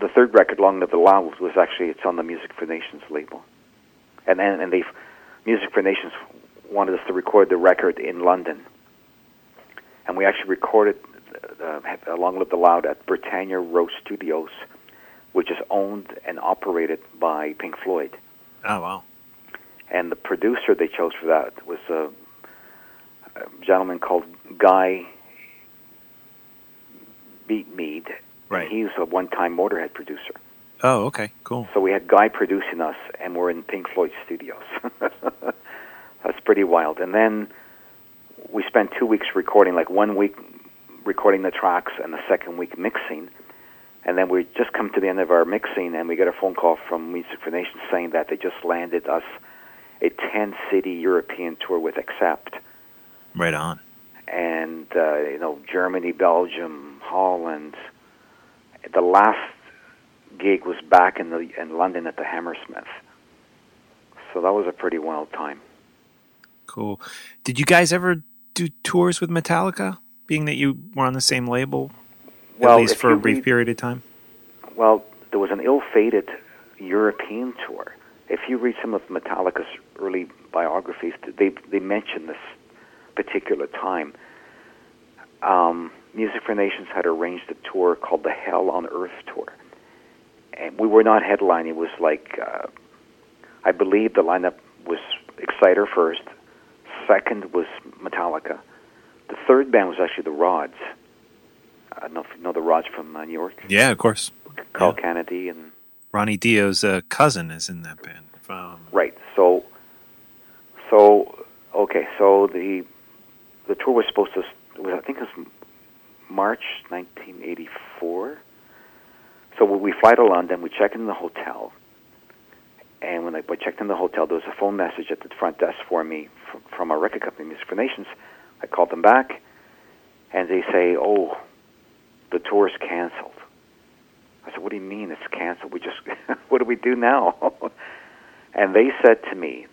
the third record, "Long Live the Loud," was actually it's on the Music for Nations label, and and and they Music for Nations wanted us to record the record in London, and we actually recorded uh, uh, "Long Live the Loud" at Britannia Row Studios, which is owned and operated by Pink Floyd
Oh wow.
and the producer they chose for that was a, a gentleman called Guy Bidmead.
Right.
He's a one-time Motorhead producer.
Oh, okay, cool.
So we had Guy producing us, and we're in Pink Floyd studios. (laughs) That's pretty wild. And then we spent two weeks recording, like one week recording the tracks, and the second week mixing. And then we just come to the end of our mixing, and we get a phone call from Music for Nations saying that they just landed us a 10-city European tour with Accept
Right on.
and uh, you know Germany, Belgium, Holland. The last gig was back in the in London at the Hammersmith. So that was a pretty wild time.
Cool. Did you guys ever do tours with Metallica? Being that you were on the same label,
Well,
at least for a brief
read-
period of time.
Well, there was an ill-fated European tour. If you read some of Metallica's early biographies, they they mention this particular time. Um, Music for Nations had arranged a tour called the Hell on Earth tour, and we were not headlining. It was like uh, I believe the lineup was Exciter first, second was Metallica, the third band was actually the Rods. I don't know know the Rods from uh, New York.
Yeah, of course.
Carl Canedy and
Ronnie Dio's uh, cousin is in that band. Um,
right. So, so okay. So the the tour was supposed to. Was, I think it was March 1984. So we fly to London. We check in the hotel, and when I checked in the hotel, there was a phone message at the front desk for me from, our record company, Music for Nations. I called them back, and they say, "Oh, the tour's canceled." I said, "What do you mean it's canceled? We just (laughs) what do we do now?" (laughs) and they said to me,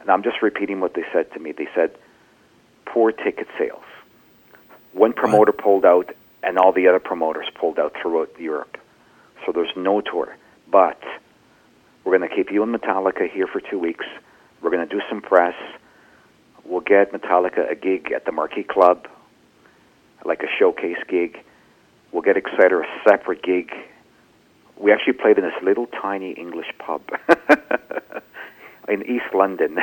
and I'm just repeating what they said to me. They said, "Poor ticket sales. One promoter pulled out, and all the other promoters pulled out throughout Europe. So there's no tour. But we're going to keep you and Metallica here for two weeks. We're going to do some press. We'll get Metallica a gig at the Marquee Club, like a showcase gig. We'll get Exciter a separate gig. We actually played in this little tiny English pub (laughs) in East London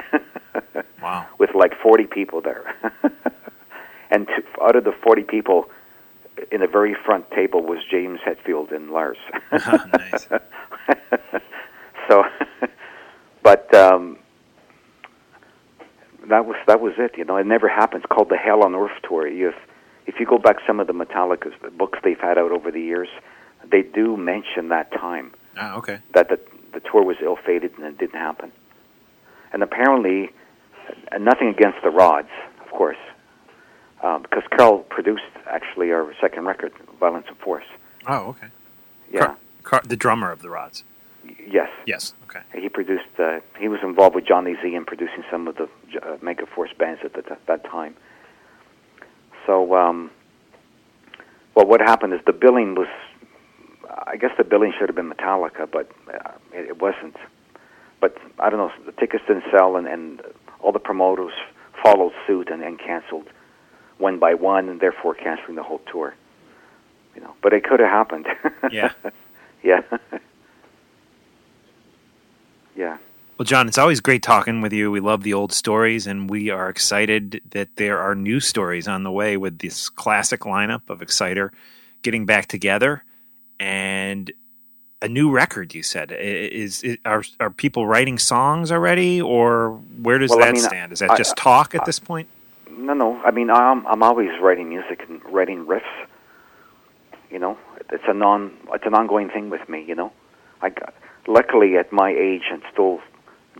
wow. (laughs)
with like 40 people there. (laughs) and to, out of the 40 people, in the very front table was James Hetfield and Lars. (laughs)
nice. (laughs)
so, (laughs) but um, that was that was it. You know, it never happened. It's called the Hell on Earth tour. If if you go back some of the Metallica's the books they've had out over the years, they do mention that time
Ah, okay.
that the the tour was ill-fated and it didn't happen. And apparently, nothing against the Rods, of course, um, because Carl produced actually our second record, Violence and Force.
Oh, okay.
Yeah.
Car- Car- the drummer of the Rods.
yes.
Yes. Okay.
He produced. Uh, he was involved with Johnny Z in producing some of the uh, Megaforce bands at the, that time. So, um, well, what happened is the billing was. I guess the billing should have been Metallica, but uh, it, it wasn't. But I don't know. The tickets didn't sell, and, and all the promoters followed suit and, and canceled one by one, and therefore canceling the whole tour. You know, but it could have happened. (laughs)
Yeah.
yeah. yeah.
Well, John, it's always great talking with you. We love the old stories, and we are excited that there are new stories on the way with this classic lineup of Exciter getting back together and a new record. You said is, is are are people writing songs already, or where does
Well, I
that
mean,
stand? Is that
I-
just talk at this point?
No, no. I mean, I'm I'm always writing music and writing riffs. You know, it's a non it's an ongoing thing with me. You know, I got- luckily at my age I'm still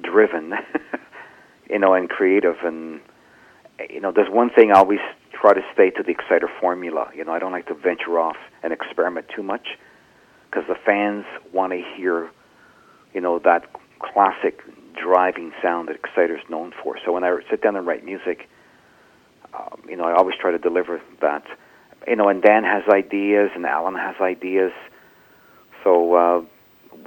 driven. (laughs) you know, and creative, and you know, there's one thing I always try to stay to the Exciter formula. You know, I don't like to venture off and experiment too much because the fans want to hear, you know, that classic driving sound that Exciter's known for. So when I sit down and write music, um, you know, I always try to deliver that. You know, and Dan has ideas, and Alan has ideas. So, uh,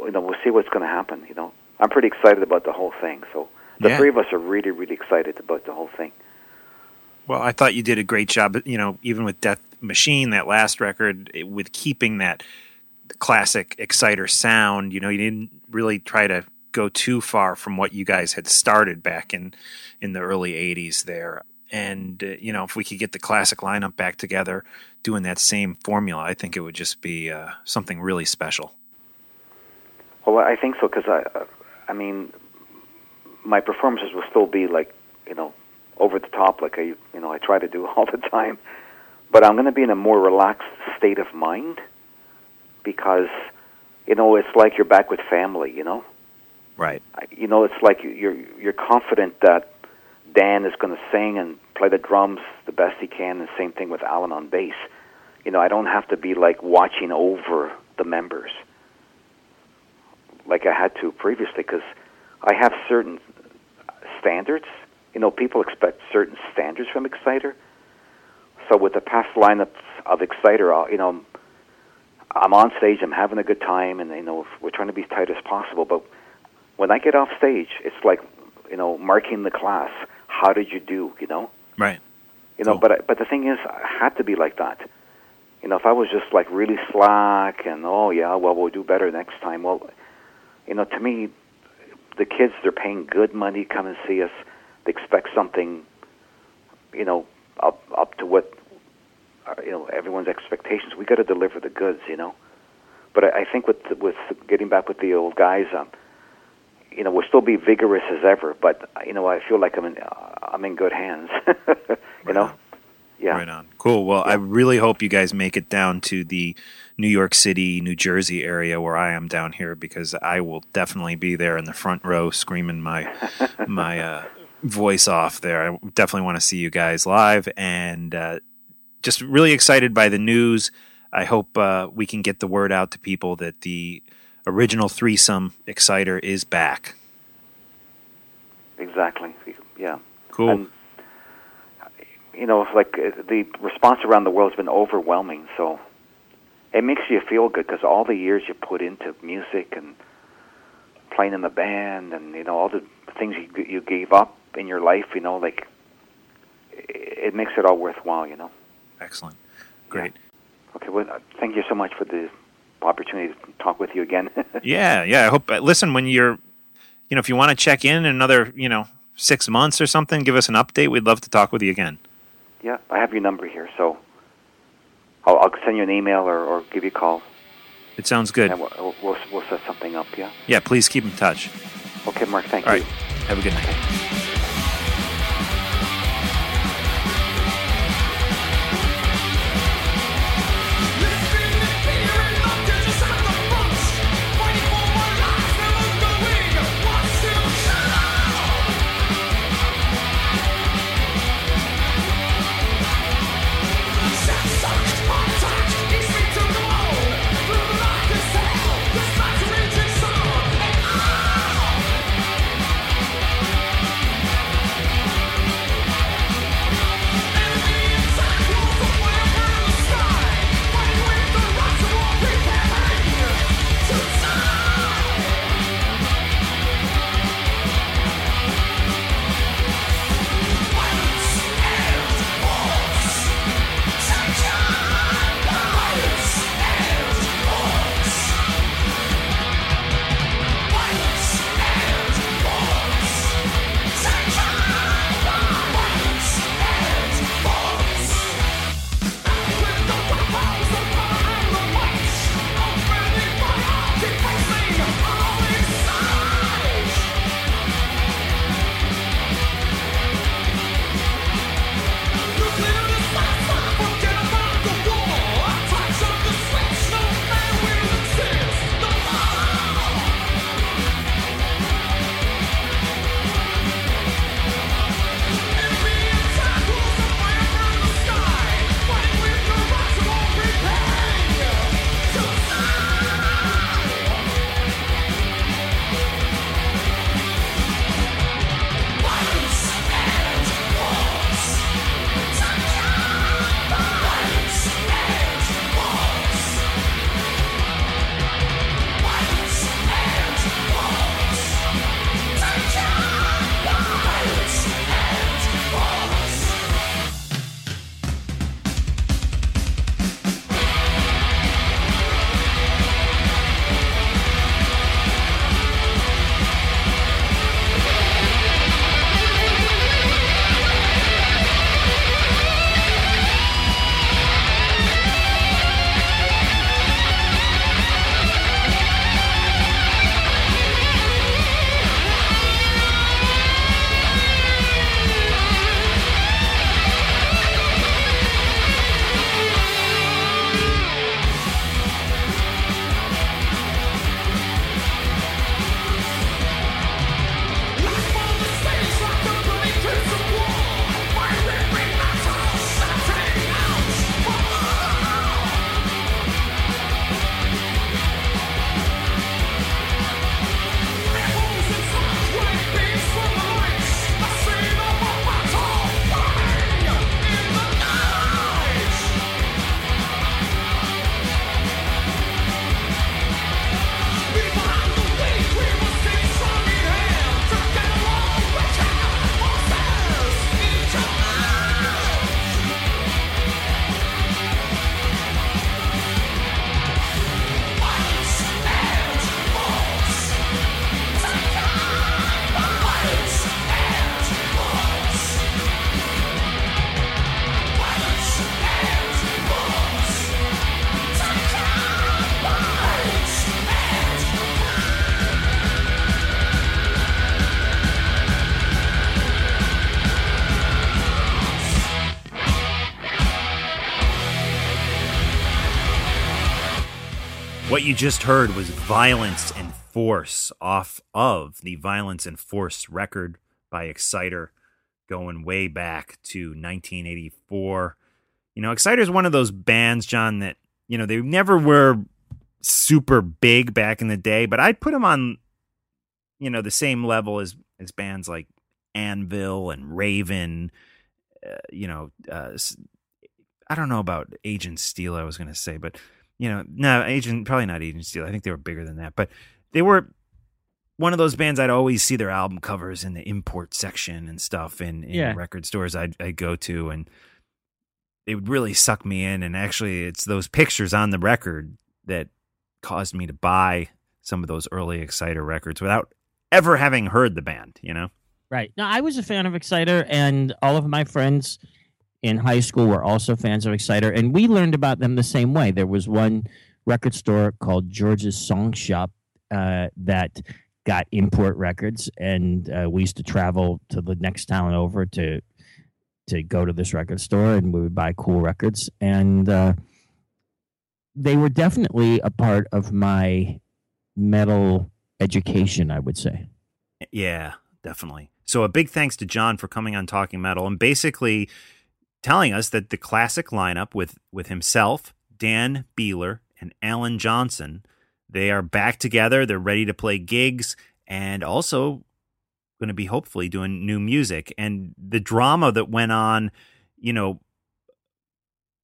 you know, we'll see what's going to happen. You know, I'm pretty excited about the whole thing. So, the
Yeah.
three of us are really, really excited about the whole thing.
Well, I thought you did a great job, you know, even with Death Machine, that last record, it- with keeping that classic Exciter sound. You know, you didn't really try to go too far from what you guys had started back in in the early '80s there. And uh, you know, if we could get the classic lineup back together, doing that same formula, I think it would just be uh, something really special.
Well, I think so because I, I mean, my performances will still be like, you know, over the top, like I, you know, I try to do (laughs) all the time. But I'm going to be in a more relaxed state of mind because, you know, it's like you're back with family. You know,
Right.
I- you know, it's like you're you're confident that Dan is going to sing and play the drums the best he can, and same thing with Alan on bass. You know, I don't have to be like watching over the members like I had to previously because I have certain standards. You know, people expect certain standards from Exciter. So with the past lineups of Exciter, I'll, you know, I'm on stage, I'm having a good time, and you know, we're trying to be as tight as possible. But when I get off stage, it's like, you know, marking the class. How did you do? You know,
Right.
you know.
Cool.
But I, but the thing is, I had to be like that. You know, if I was just like really slack and oh yeah, well we'll do better next time. Well, you know, to me, the kids they're paying good money to come and see us. They expect something, you know, up up to what uh, you know everyone's expectations. We got to deliver the goods, you know. But I, I think with with getting back with the old guys, um, you know, we'll still be vigorous as ever. But you know, I feel like I'm in I'm in good hands. (laughs) you know,
on.
yeah.
Right on. Cool. Well, I really hope you guys make it down to the New York City, New Jersey area where I am down here because I will definitely be there in the front row screaming my (laughs) my uh, voice off there. I definitely want to see you guys live and uh, just really excited by the news. I hope uh, we can get the word out to people that the original threesome Exciter is back.
Exactly. Yeah.
Cool.
And, you know, like uh, the response around the world has been overwhelming. So it makes you feel good because all the years you put into music and playing in the band, and you know all the things you you gave up in your life. You know, like it makes it all worthwhile. You know.
Excellent. Great.
Okay. Well, uh, thank you so much for the opportunity to talk with you again. (laughs)
Yeah, yeah. I hope. uh, Listen, when you're, you know, if you want to check in another, you know, six months or something, give us an update. We'd love to talk with you again.
yeah, I have your number here, so I'll, I'll send you an email or, or give you a call,
It sounds good.
and we'll, we'll we'll set something up. Yeah.
Yeah, please keep in touch.
Okay, Mark. Thank
All
you.
right. Have a good night.
You just heard was Violence and Force off of the Violence and Force record by Exciter going way back to 1984. You know, Exciter is one of those bands, John, that, you know, they never were super big back in the day, but I'd put them on, you know, the same level as, as bands like Anvil and Raven. Uh, you know, uh, I don't know about Agent Steel, I was going to say, but you know, no, Agent probably not Agent Steel. I think they were bigger than that, but they were one of those bands I'd always see their album covers in the import section and stuff in, in
Yeah.
record stores I'd, I'd go to, and it would really suck me in. And actually, it's those pictures on the record that caused me to buy some of those early Exciter records without ever having heard the band. You know,
Right. No, I was a fan of Exciter, and all of my friends in high school were also fans of Exciter, and we learned about them the same way. There was one record store called George's Song Shop uh, that got import records, and uh, we used to travel to the next town over to to go to this record store, and we would buy cool records, and uh, they were definitely a part of my metal education. I would say.
Yeah, definitely. So a big thanks to John for coming on Talking Metal and basically telling us that the classic lineup with with himself, Dan Beehler, and Alan Johnson, they are back together. They're ready to play gigs and also going to be hopefully doing new music. And the drama that went on, you know,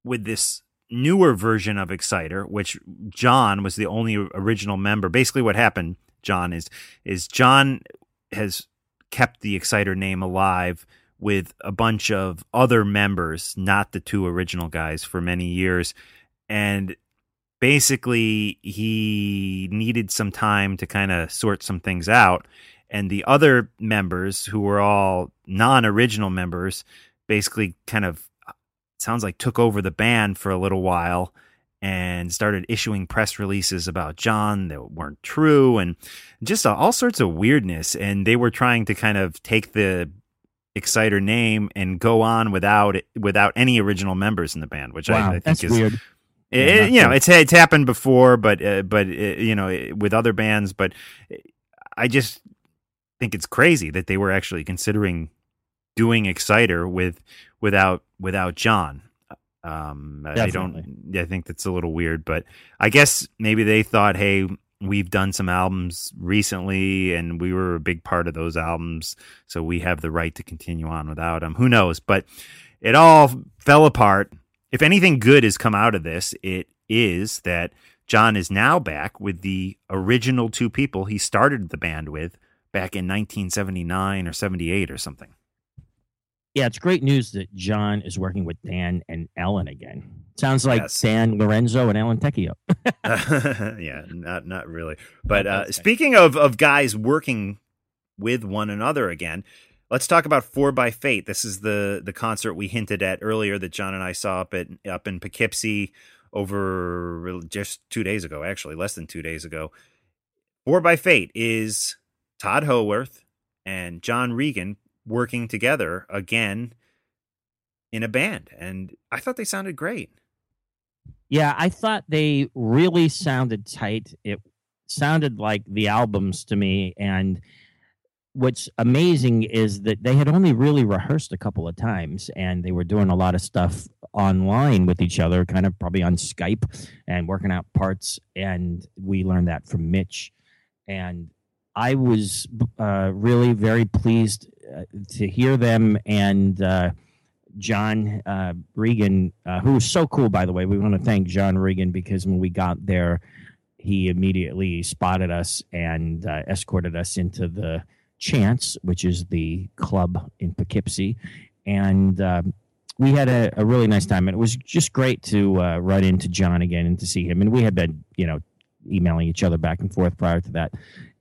with this newer version of Exciter, which John was the only original member. Basically, what happened, John, is is John has kept the Exciter name alive with a bunch of other members, not the two original guys, for many years. And basically, he needed some time to kind of sort some things out. And the other members, who were all non original members, basically kind of sounds like took over the band for a little while and started issuing press releases about John that weren't true and just all sorts of weirdness. And they were trying to kind of take the Exciter name and go on without without any original members in the band, which I, I think
that's
is
weird.
it-
Yeah,
you know, it's it's happened before, but uh, but uh, you know, with other bands. But I just think it's crazy that they were actually considering doing Exciter with without without John. Um, I don't. I think that's a little weird, but I guess maybe they thought, hey, we've done some albums recently, and we were a big part of those albums, so we have the right to continue on without them. Who knows? But it all fell apart. If anything good has come out of this, it is that John is now back with the original two people he started the band with back in 1979 or 78 or something.
Yeah, it's great news that John is working with Dan and Alan again. Sounds like
Yes.
Dan Lorenzo and Alan Tecchio. (laughs) (laughs)
yeah, not not really. But uh, speaking of of guys working with one another again, let's talk about Four by Fate. This is the the concert we hinted at earlier that John and I saw up at up in Poughkeepsie over just two days ago, actually less than two days ago. Four by Fate is Tod Howarth and John Regan working together again in a band, and I thought they sounded great.
Yeah, I thought they really sounded tight. It sounded like the albums to me. And what's amazing is that they had only really rehearsed a couple of times and they were doing a lot of stuff online with each other, kind of probably on Skype and working out parts. And we learned that from Mitch. And I was uh, really very pleased uh, to hear them and uh, John uh, Regan, uh, who was so cool, by the way. We want to thank John Regan because when we got there, he immediately spotted us and uh, escorted us into the Chance, which is the club in Poughkeepsie. And um, we had a, a really nice time. And it was just great to uh, run into John again and to see him. And we had been, you know, emailing each other back and forth prior to that.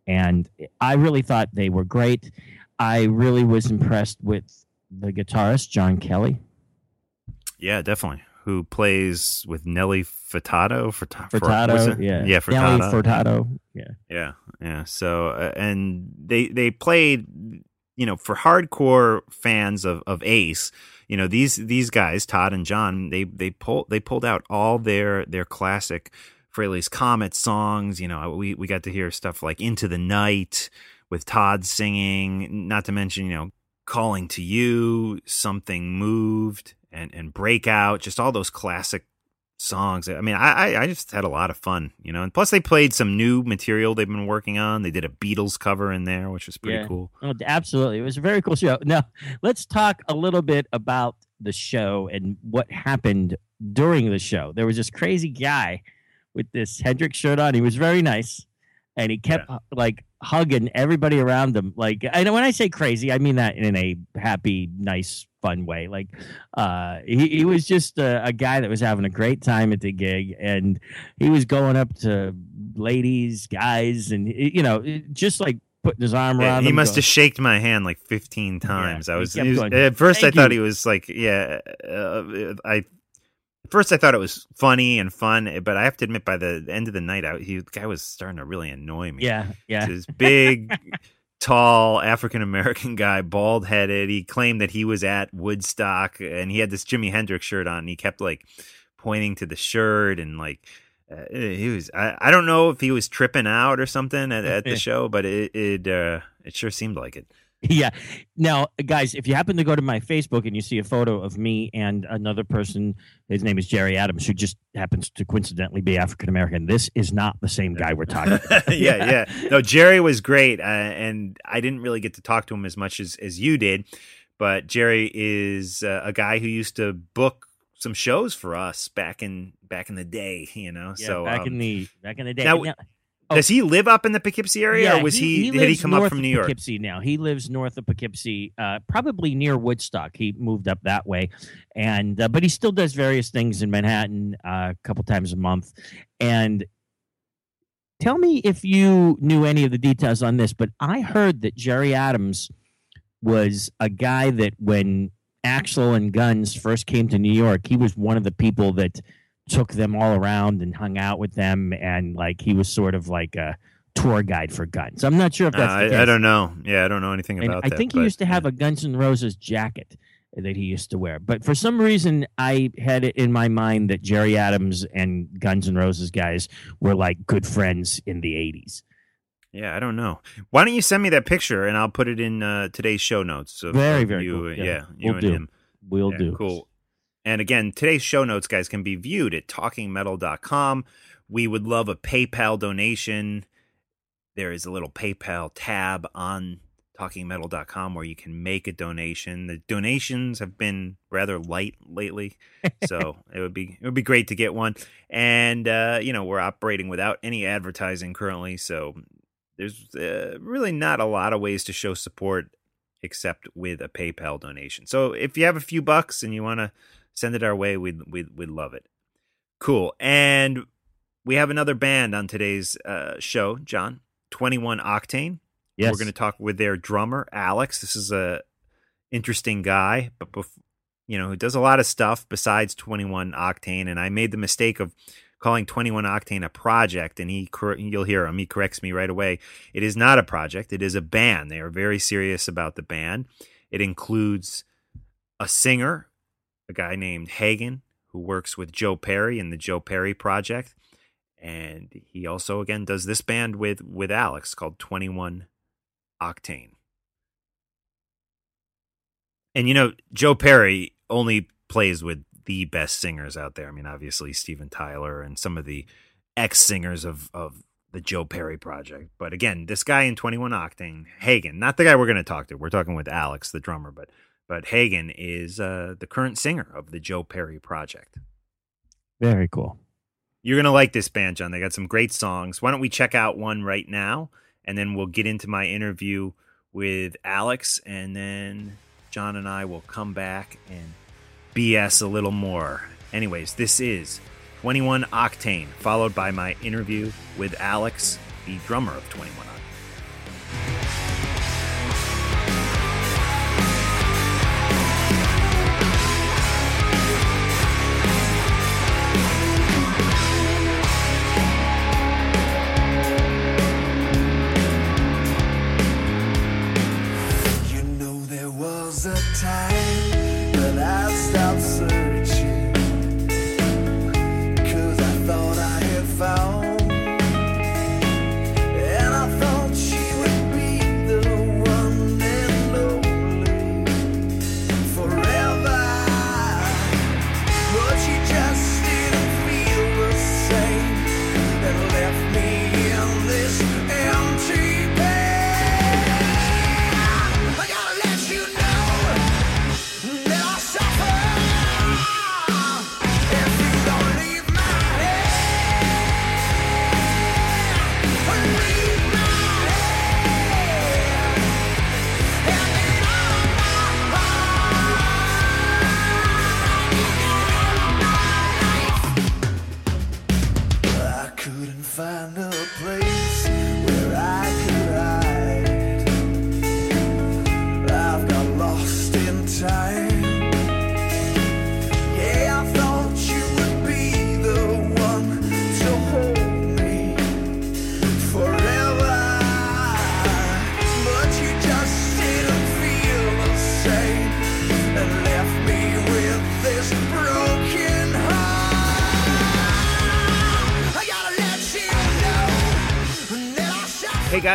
And I really thought they were great. I really was impressed with the guitarist, John Kelly.
Yeah, definitely. Who plays with Nelly Furtado? Furta- Fur-
Furtado,
it?
yeah.
yeah,
Nelly
Furtado.
Furtado, yeah.
Yeah, yeah. So, uh, and they they played, you know, for hardcore fans of of Ace, you know, these these guys, Tod and John, they they pulled they pulled out all their their classic Frehley's Comet songs. You know, we we got to hear stuff like Into the Night with Tod singing. Not to mention, you know, Calling to You, Something Moved, and and Breakout. Just all those classic songs. I mean, I I just had a lot of fun. You know, and plus they played some new material they've been working on. They did a Beatles cover in there, which was pretty
Yeah.
cool.
Oh, absolutely. It was a very cool show. Now, let's talk a little bit about the show and what happened during the show. There was this crazy guy with this Hendrix shirt on. He was very nice. And he kept like hugging everybody around him. Like, and when I say crazy, I mean that in a happy, nice, fun way. Like, uh, he, he was just a, a guy that was having a great time at the gig, and he was going up to ladies, guys, and you know, just like putting his arm
Yeah,
around.
he must
going-
have shaked my hand like 15 times. I was, was- at first I thought
you."
he was like, yeah, uh, I at first I thought it was funny and fun, but I have to admit by the end of the night, I, he the guy was starting to really annoy me.
Yeah, yeah.
This big, (laughs) tall African American guy, bald headed. He claimed that he was at Woodstock and he had this Jimi Hendrix shirt on. And he kept like pointing to the shirt and like. Uh, he was. I, I don't know if he was tripping out or something at, at the (laughs) show, but it it uh, it sure seemed like it.
Yeah. Now, guys, if you happen to go to my Facebook and you see a photo of me and another person, his name is Jerry Adams, who just happens to coincidentally be African American, this is not the same guy we're talking (laughs) about.
yeah, yeah. No, Jerry was great, uh, and I didn't really get to talk to him as much as as you did. But Jerry is uh, a guy who used to book some shows for us back in back in the day. You know,
Yeah,
so
back
um,
in the back in the day.
now-
Now-
does he live up in the Poughkeepsie area, or was he, did he
lives
come up from New York?
Poughkeepsie now. He lives north of Poughkeepsie, uh, probably near Woodstock. He moved up that way, and uh, but he still does various things in Manhattan uh, a couple times a month. And tell me if you knew any of the details on this, but I heard that Jerry Adams was a guy that when Axl and Guns first came to New York, he was one of the people that took them all around and hung out with them, and like he was sort of like a tour guide for Guns. I'm not sure if
Uh,
that's the
I. I don't know. Yeah, I don't know anything
And
about
I
that.
think he
but,
used to have a Guns N' Roses jacket that he used to wear. But for some reason, I had it in my mind that Jerry Adams and Guns N' Roses guys were like good friends in the 80s.
Yeah, I don't know. Why don't you send me that picture and I'll put it in uh, today's show notes. Of,
Very, very
you,
cool.
uh,
Yeah,
Yeah, you
we'll
and
do.
him.
We'll
Yeah,
do.
Cool. And again, today's show notes, guys, can be viewed at talkingmetal.com. We would love a PayPal donation. There is a little PayPal tab on talkingmetal.com where you can make a donation. The donations have been rather light lately, (laughs) so it would be it would be great to get one. And uh, you know, we're operating without any advertising currently, so there's uh, really not a lot of ways to show support except with a PayPal donation. So if you have a few bucks and you want to send it our way, we'd, we'd, we'd love it. Cool. And we have another band on today's uh, show, John, 21 Octayne.
Yes.
We're going to talk with their drummer, Alex. This is a interesting guy, but bef- you know, who does a lot of stuff besides 21 Octayne. And I made the mistake of calling 21 Octayne a project, and he you'll hear him. He corrects me right away. It is not a project. It is a band. They are very serious about the band. It includes a singer, a guy named Hagen, who works with Joe Perry in the Joe Perry Project, and he also again does this band with with Alex called 21 Octayne. And you know, Joe Perry only plays with the best singers out there. I mean, obviously Steven Tyler and some of the ex singers of of the Joe Perry project. But again, this guy in 21 Octayne, Hagen, not the guy we're going to talk to. We're talking with Alex, the drummer, but but Hagen is uh, the current singer of the Joe Perry project.
Very cool.
You're going to like this band, John. They got some great songs. Why don't we check out one right now and then we'll get into my interview with Alex and then John and I will come back and BS a little more. Anyways, this is 21 Octayne, followed by my interview with Alex, the drummer of 21 Octayne.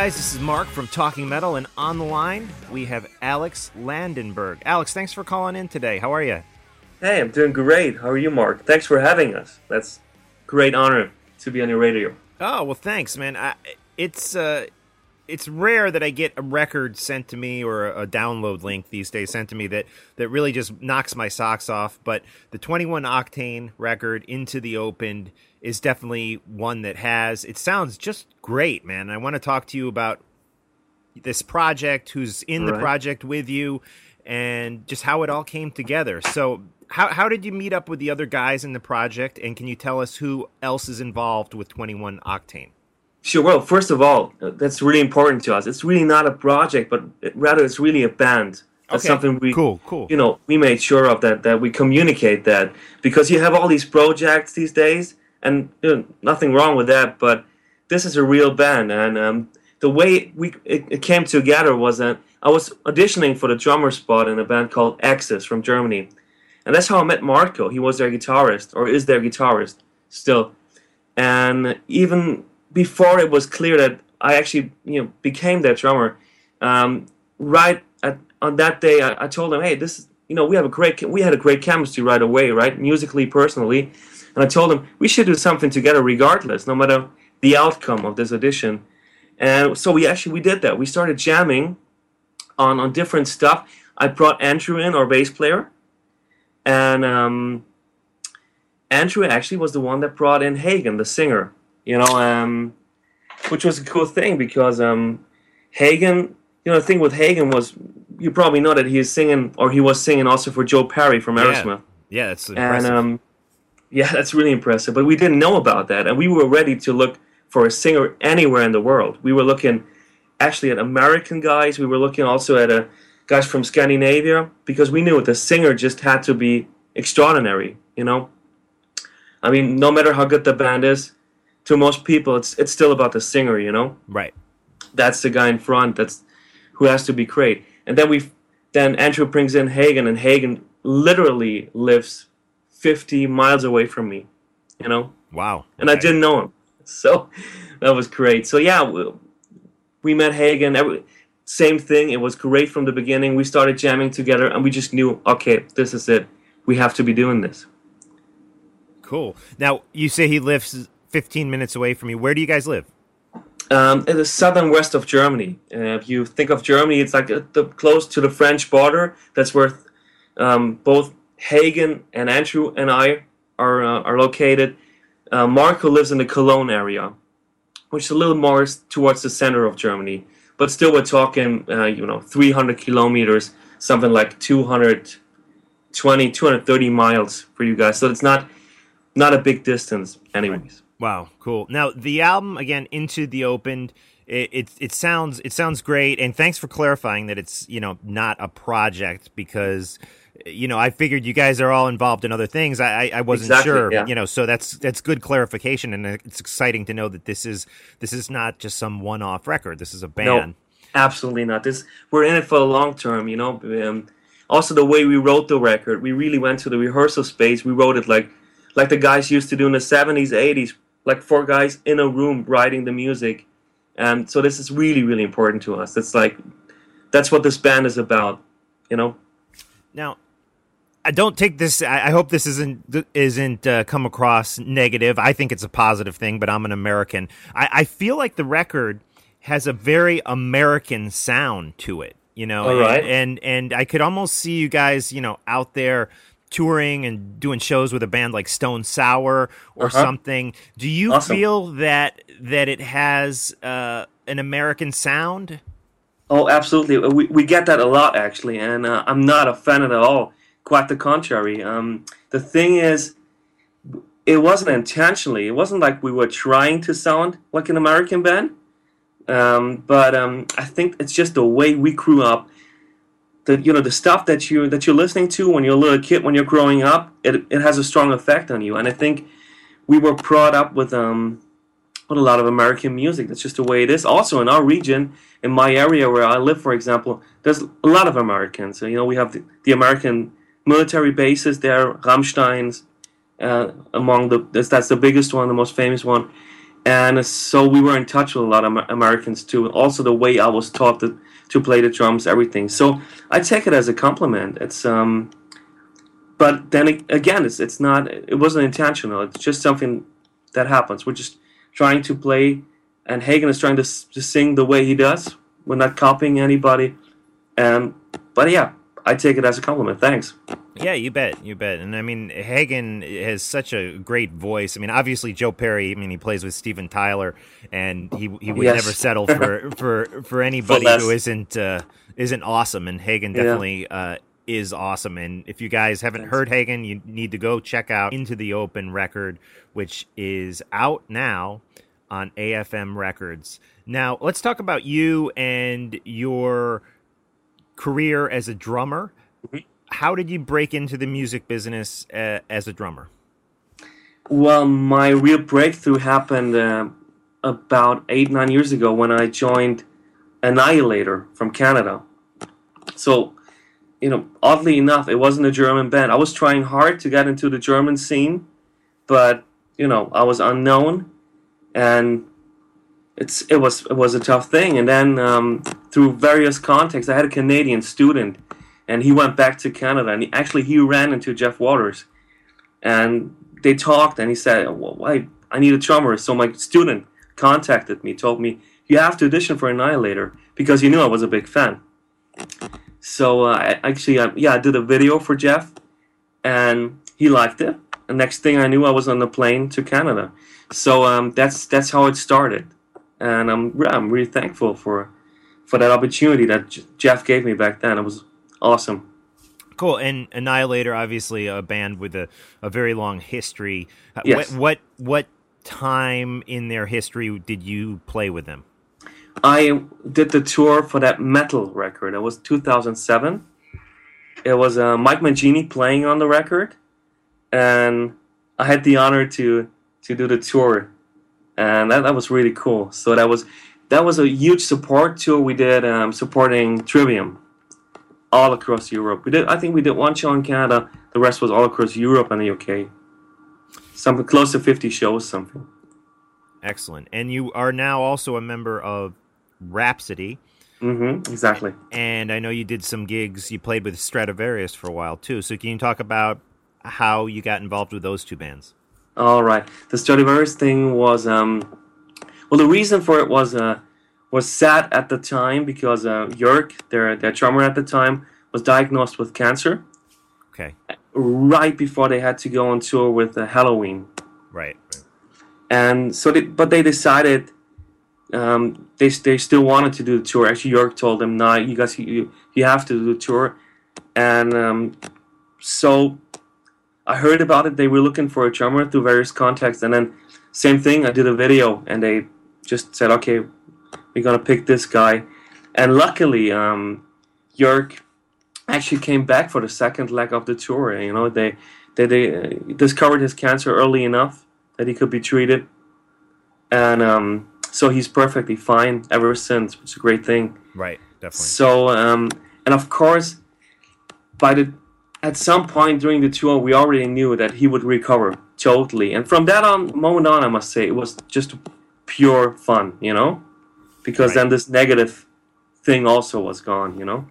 Guys, this is Mark from Talking Metal, and on the line we have Alex Landenburg. Alex, thanks for calling in today. How are you?
Hey, I'm doing great. How are you, Mark? Thanks for having us. That's great honor to be on your radio.
Oh well, thanks, man. I, it's uh, it's rare that I get a record sent to me or a, a download link these days sent to me that that really just knocks my socks off. But the 21 Octayne record, Into the Opened, is definitely one that has. It sounds just great, man. I want to talk to you about this project, who's in the project with you, and just how it all came together. So, how how did you meet up with the other guys in the project, and can you tell us who else is involved with 21 Octayne?
Sure. Well, first of all, uh, that's really important to us. It's really not a project, but it- rather it's really a band. That's
Okay.
something we
Cool, cool.
You know, we made sure of that. That we communicate that because you have all these projects these days, and you know, nothing wrong with that. But this is a real band, and um, the way we it, it came together was that I was auditioning for the drummer spot in a band called Axxis from Germany, and that's how I met Marco. He was their guitarist, or is their guitarist still. And even before it was clear that I actually, you know, became their drummer, um, right at, on that day, I, I told him, "Hey, this, you know, we have a great, we had a great chemistry right away, right, musically, personally." And I told him we should do something together, regardless, no matter the outcome of this audition. And so we actually we did that. We started jamming on on different stuff. I brought Andrew in, our bass player, and um, Andrew actually was the one that brought in Hagen, the singer. You know, um, which was a cool thing because um, Hagen. You know, the thing with Hagen was you probably know that he is singing, or he was singing also for Joe Perry from Aerosmith.
Yeah, that's
And
impressive.
um, yeah, that's really impressive. But we didn't know about that, and we were ready to look for a singer anywhere in the world. We were looking actually at American guys. We were looking also at uh, guys from Scandinavia because we knew the singer just had to be extraordinary. You know, I mean, no matter how good the band is, to most people, it's it's still about the singer. You know,
right.
that's the guy in front. That's who has to be great. And then we, then Andrew brings in Hagen, and Hagen literally lives 50 miles away from me. You know,
Wow.
and I didn't know him, (laughs) so that was great. So yeah, we, we met Hagen. Every, same thing. It was great from the beginning. We started jamming together, and we just knew, okay, this is it. We have to be doing this.
Cool. Now, you say he lives 15 minutes away from you. Where do you guys live?
Um, in the southern west of Germany. Uh, if you think of Germany, it's like uh, the, close to the French border. That's where um, both Hagen and Andrew and I are uh, are located. Uh, Marco lives in the Cologne area, which is a little more towards the center of Germany. But still, we're talking, uh, you know, 300 kilometers, something like 220, 230 miles for you guys. So it's not not a big distance, anyways.
Wow, cool. Now, the album again, Into the Opened. It, it it sounds it sounds great, and thanks for clarifying that it's you know not a project because you know I figured you guys are all involved in other things. I I, I wasn't
Exactly,
sure,
yeah.
you know, so that's that's good clarification, and it's exciting to know that this is this is not just some one off record. This is a band.
Absolutely not. This we're in it for the long term, you know. Um, also, the way we wrote the record, we really went to the rehearsal space. We wrote it like, like the guys used to do in the seventies, eighties, like four guys in a room writing the music. And so this is really, really important to us. It's like, that's what this band is about, you know.
Now, I don't take this. I, hope this isn't isn't uh, come across negative. I think it's a positive thing, but I'm an American. I, I feel like the record has a very American sound to it. You know,
All right.
and, and and I could almost see you guys, you know, out there touring and doing shows with a band like Stone Sour or
Uh-huh.
something. Do you
Awesome.
feel that that it has uh, an American sound?
Oh, absolutely. We, we get that a lot, actually, and uh, I'm not a fan of it at all. Quite the contrary. Um, the thing is, it wasn't intentionally. It wasn't like we were trying to sound like an American band. Um, but um, I think it's just the way we grew up. The you know the stuff that you that you're listening to when you're a little kid, when you're growing up, it it has a strong effect on you. And I think we were brought up with um with a lot of American music. That's just the way it is. Also in our region, in my area where I live, for example, there's a lot of Americans. So, you know, we have the, the American military bases there, Ramstein's, uh, among the that's, the biggest one, the most famous one, and so we were in touch with a lot of Americans too. Also, the way I was taught to, to play the drums, everything. So I take it as a compliment. It's um, but then again, it's it's not. It wasn't intentional. It's just something that happens. We're just trying to play, and Hagen is trying to, to sing the way he does. We're not copying anybody, and but yeah, I take it as a compliment. Thanks.
Yeah, you bet, you bet. And I mean, Hagen has such a great voice. I mean, obviously Joe Perry. I mean, he plays with Steven Tyler, and he he would
Yes.
never settle for (laughs) for for anybody
less.
who isn't uh, isn't awesome. And Hagen
Yeah.
definitely uh, is awesome. And if you guys haven't heard Hagen, you need to go check out Into the Open record, which is out now on AFM Records. Now, let's talk about you and your career as a drummer. How did you break into the music business uh, as a drummer?
Well, my real breakthrough happened uh, about eight, nine years ago when I joined Annihilator from Canada. So, you know, oddly enough, it wasn't a German band. I was trying hard to get into the German scene, but you know, I was unknown, and it's it was it was a tough thing. And then um, through various contacts, I had a Canadian student, and he went back to Canada, and he, actually he ran into Jeff Waters, and they talked and he said well, why i need a drummer. So my student contacted me told me you have to audition for annihilator because he knew i was a big fan. So uh, I, actually yeah i did a video for jeff and he liked it. And next thing i knew i was on the plane to canada. So um, that's that's how it started and i'm, I'm really thankful for for that opportunity that J- jeff gave me back then it was awesome
Cool. And Annihilator, obviously, a band with a, a very long history.
Yes.
What, what what time in their history did you play with them?
I did the tour for that metal record. It was 2007. It was uh, Mike Mangini playing on the record, and I had the honor to to do the tour, and that, that was really cool. So that was that was a huge support tour we did um, supporting Trivium all across Europe. We did I think we did one show in Canada. The rest was all across Europe and the UK. Something close to 50 shows, something.
Excellent. And you are now also a member of Rhapsody.
Mm-hmm. Exactly.
And I know you did some gigs. You played with Stratovarius for a while, too. So can you talk about how you got involved with those two bands?
All right. The Stratovarius thing was um, well, the reason for it was uh, was sad at the time because uh, Jörg, their their drummer at the time, was diagnosed with cancer
Okay.
right before they had to go on tour with uh, Helloween,
Right.
and so they but they decided um, they they still wanted to do the tour. Actually, Jörg told them, "Nah, you guys you you have to do the tour," and um, so I heard about it. They were looking for a drummer through various contacts, and then same thing. I did a video, and they just said, "Okay, we're gonna pick this guy." And luckily, um, Jörg actually came back for the second leg of the tour. You know, they they, they uh, discovered his cancer early enough that he could be treated, and um, so he's perfectly fine ever since. Which is a great thing.
Right. Definitely.
So, um, and of course, by the at some point during the tour, we already knew that he would recover totally. And from that on moment on, I must say, it was just pure fun, you know, because
Right.
then this negative thing also was gone, you know,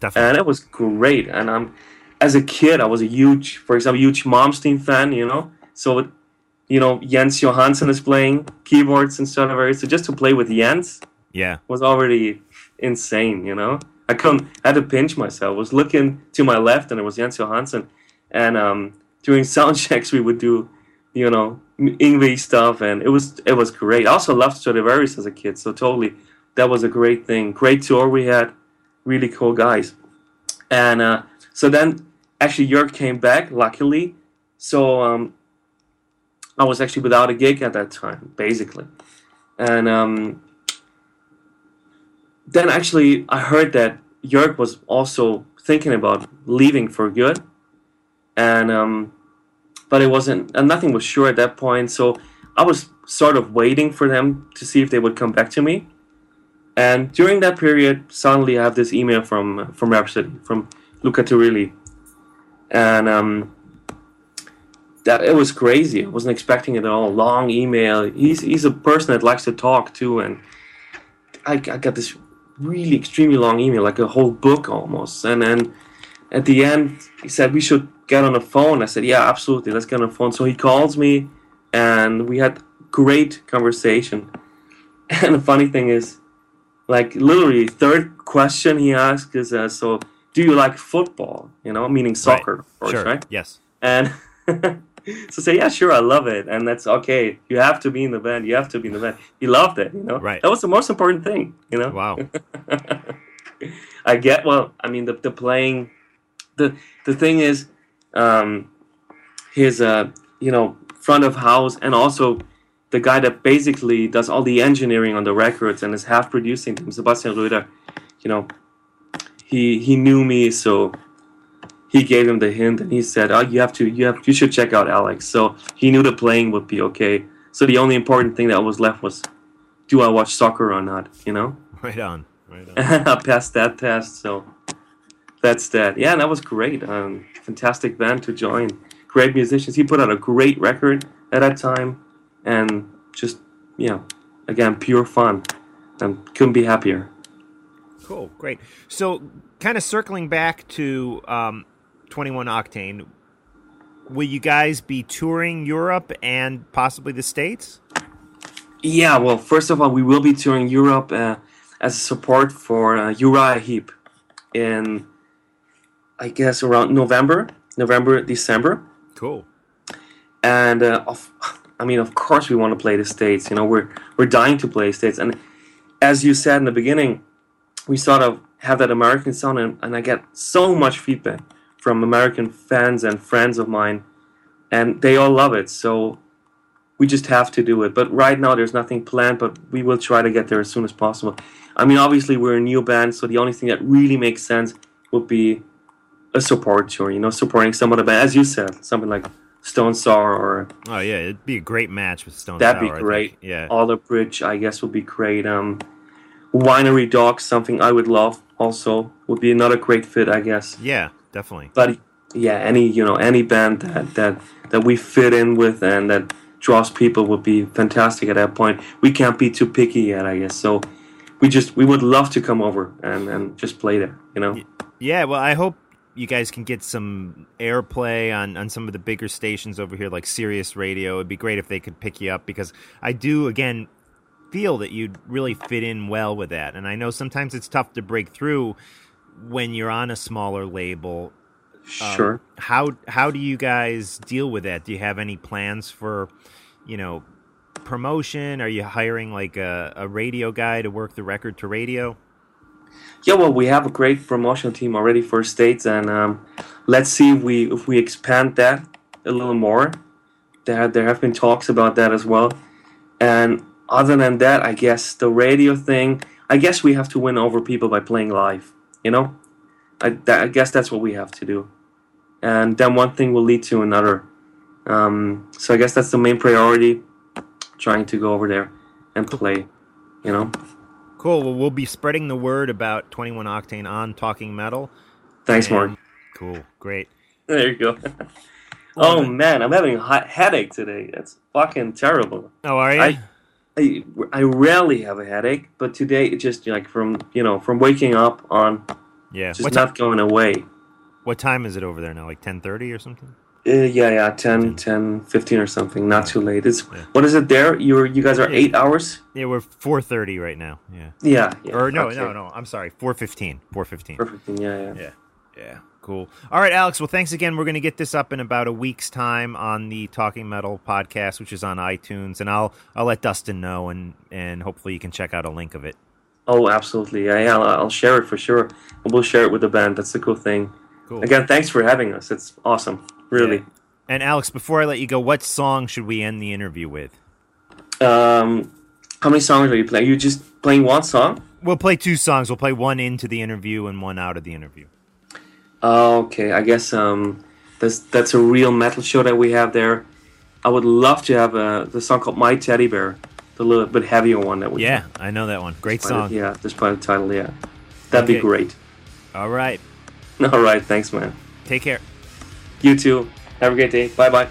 Definitely.
and it was great. And I'm, as a kid, I was a huge, for example, huge Malmsteen fan, you know, so. It, you know, Jens Johansson is playing keyboards and Stratovarius. So just to play with Jens,
yeah.
was already insane, you know. I couldn't, I had to pinch myself. I was looking to my left and it was Jens Johansson. And um, during sound (laughs) checks, we would do, you know, Yngwie stuff and it was it was great. I also loved Stratovarius as a kid, so totally that was a great thing. Great tour we had, really cool guys. And uh, so then actually Jörg came back, luckily. So um, I was actually without a gig at that time, basically. And um, then actually I heard that Jörg was also thinking about leaving for good, and um, but it wasn't, and nothing was sure at that point. So I was sort of waiting for them to see if they would come back to me. And during that period, suddenly I have this email from from Rhapsody from Luca Turilli, and um, that it was crazy. I wasn't expecting it at all. Long email. He's he's a person that likes to talk too, and I, I got this really extremely long email, like a whole book almost. And then at the end, he said we should get on the phone. I said, yeah, absolutely, let's get on the phone. So he calls me, and we had great conversation. (laughs) And the funny thing is, like literally, third question he asked is, uh, so do you like football? You know, meaning soccer, of course,
sure.
right?
Yes.
And (laughs) so say, yeah, sure, I love it, and that's okay. You have to be in the band. You have to be in the band. He loved it. You know,
Right.
That was the most important thing. You know.
Wow. (laughs)
I get. Well, I mean, the the playing, the the thing is, um, his uh, you know, front of house, and also the guy that basically does all the engineering on the records and is half producing them, Sebastian Röder. You know, he he knew me, so he gave him the hint, and he said, "Oh, you have to, you have, you should check out Alex." So he knew the playing would be okay. So the only important thing that was left was, do I watch soccer or not? You know. (laughs)
Right on. Right on. (laughs)
I passed that test. So that's that. Yeah, and that was great. Um, fantastic band to join. Great musicians. He put out a great record at that time, and just yeah, again pure fun. And couldn't be happier.
Cool, great. So, kind of circling back to um, 21 Octayne, will you guys be touring Europe and possibly the States?
Yeah, well, first of all, we will be touring Europe uh, as a support for uh, Uriah Heep in, I guess, around November, November, December.
Cool.
and uh, of, I mean, of course, we want to play the states. You know, we're we're dying to play states, and as you said in the beginning, we sort of have that American sound, and, and I get so much feedback from American fans and friends of mine, and they all love it. So we just have to do it. But right now, there's nothing planned, but we will try to get there as soon as possible. I mean, obviously, we're a new band, so the only thing that really makes sense would be a support tour. You know, supporting some of the band, as you said, something like Stone Sour or
Oh yeah, it'd be a great match with Stone
That'd
Sour,
be great.
Yeah.
Alter Bridge, I guess, would be great. Um, Winery Dogs, something I would love. Also, would be another great fit, I guess.
yeah, definitely.
But yeah, any you know any band that that that we fit in with and that draws people would be fantastic at that point. We can't be too picky yet, I guess. So we just we would love to come over and and just play there. You know.
Yeah, well, I hope you guys can get some airplay on, on some of the bigger stations over here, like Sirius Radio. It'd be great if they could pick you up because I do, again, feel that you'd really fit in well with that. And I know sometimes it's tough to break through when you're on a smaller label. Um,
Sure.
How how do you guys deal with that? Do you have any plans for, you know, promotion? Are you hiring like a, a radio guy to work the record to radio?
Yeah, well, we have a great promotional team already for states, and um, let's see if we if we expand that a little more. There there have been talks about that as well, and other than that, I guess the radio thing. I guess we have to win over people by playing live. You know, I, that, I guess that's what we have to do, and then one thing will lead to another. Um, so I guess that's the main priority, trying to go over there and play. You know.
Cool. Well, we'll be spreading the word about 21 Octayne on Talking Metal.
Thanks,
And-
Mark.
Cool. Great.
There you go. (laughs) oh man, I'm having a hot headache today. That's fucking terrible.
Oh, are you?
I, I I rarely have a headache, but today it just like from you know from waking up on
yeah.
just
What,
not going away.
what time is it over there now? Like 10:30 or something?
Uh, yeah, yeah, 10, 10, 15 or something. Not too late. It's
Yeah.
what is it there? You you guys are
Yeah.
eight hours.
Yeah, we're 4:30 right now. Yeah.
Yeah. yeah
Or no,
okay.
no, no. I'm sorry. 4:15. 4:15.
Perfect. Yeah, yeah.
Yeah. Yeah. Cool. All right, Alex. Well, thanks again. We're going to get this up in about a week's time on the Talking Metal podcast, which is on iTunes, and I'll I'll let Dustin know, and and hopefully you can check out a link of it.
Oh, absolutely. Yeah, yeah. I'll, I'll share it for sure. And we'll share it with the band. That's the cool thing.
Cool.
Again, thanks for having us. It's awesome. Really.
Yeah. And Alex, before I let you go, what song should we end the interview with?
Um, how many songs are you playing? you just playing one song?
We'll play two songs. We'll play one into the interview and one out of the interview.
Okay, I guess um, that's that's a real metal show that we have there. I would love to have a the song called "My Teddy Bear," the little bit heavier one that we
Yeah, I know that one. Great
despite
song.
it- yeah, despite the title, yeah, that'd be great.
All right. (laughs)
All right, thanks, man.
Take care.
You too. Have a great day. Bye bye.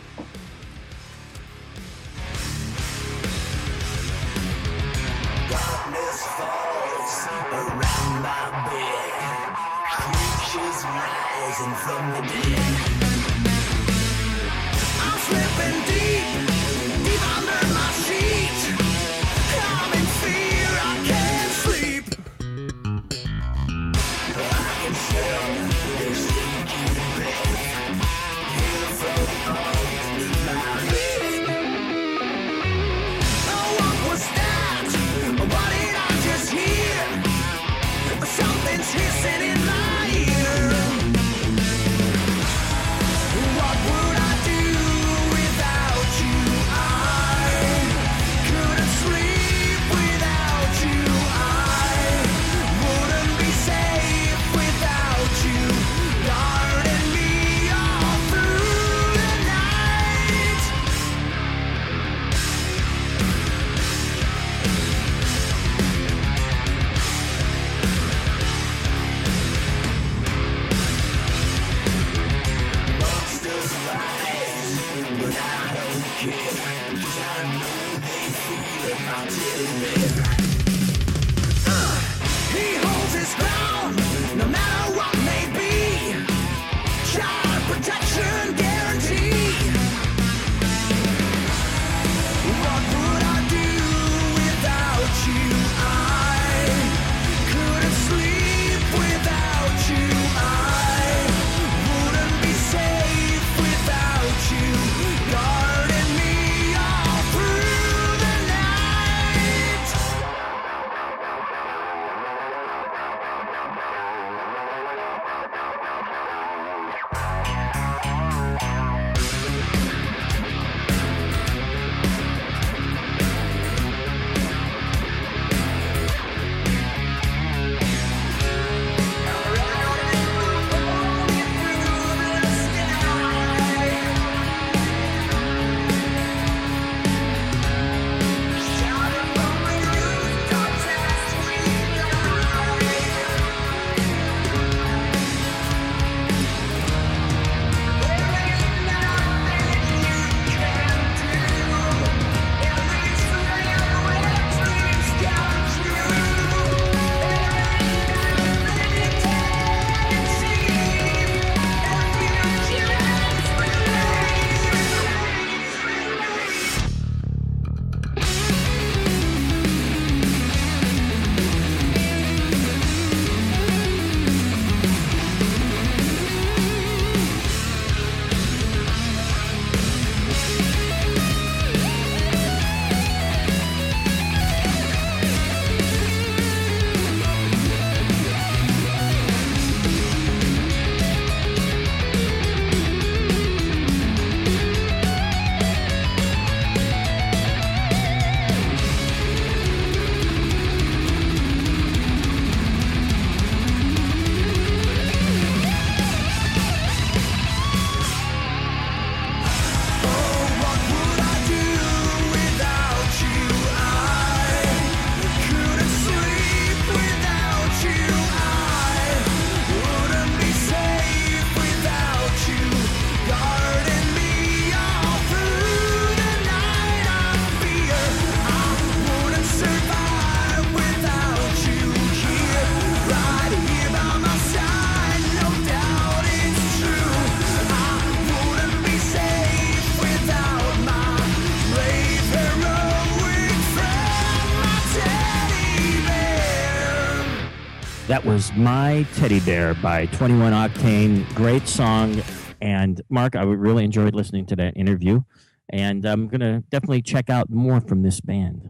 Was My Teddy Bear by
21 Octayne. Great song. And Mark, I really enjoyed listening to that interview. And I'm going to definitely check out more from this band.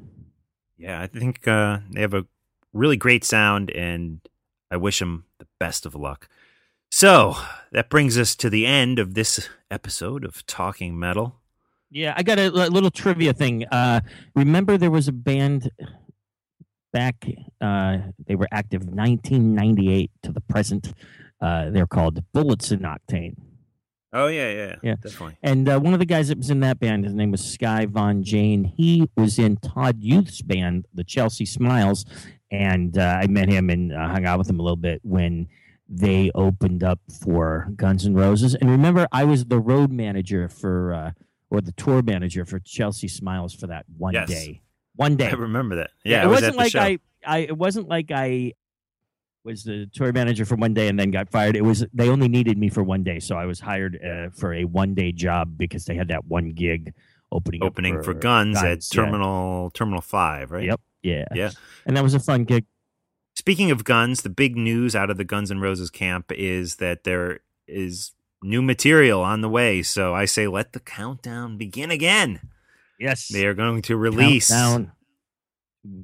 Yeah, I think uh, they have a really great sound, and I wish them the best of luck. So that brings us to the end of this episode of Talking Metal.
Yeah, I got a, li- little trivia thing. Uh, remember, there was a band back, uh, they were active 1998 to the present. Uh, they're called Bullets and Octane.
Oh yeah, yeah,
Yeah.
definitely.
And uh, one of the guys that was in that band, his name was Sky Von Jane. He was in Todd Youth's band, the Chelsea Smiles, and uh, I met him and uh, hung out with him a little bit when they opened up for Guns N' Roses. And remember, I was the road manager for, uh, or the tour manager for Chelsea Smiles for that one
Yes.
day. One day.
I remember that. Yeah,
it
was
wasn't
at
like. I, I. It wasn't like I was the tour manager for one day and then got fired. It was they only needed me for one day, so I was hired uh, for a one day job because they had that one gig opening
Opening for, guns, at
Guns, yeah.
Terminal Terminal Five, right?
Yep, yeah,
Yeah.
and that was a fun gig.
Speaking of guns, the big news out of the Guns N' Roses camp is that there is new material on the way. So I say let the countdown begin again.
Yes,
They are going to release
Countdown,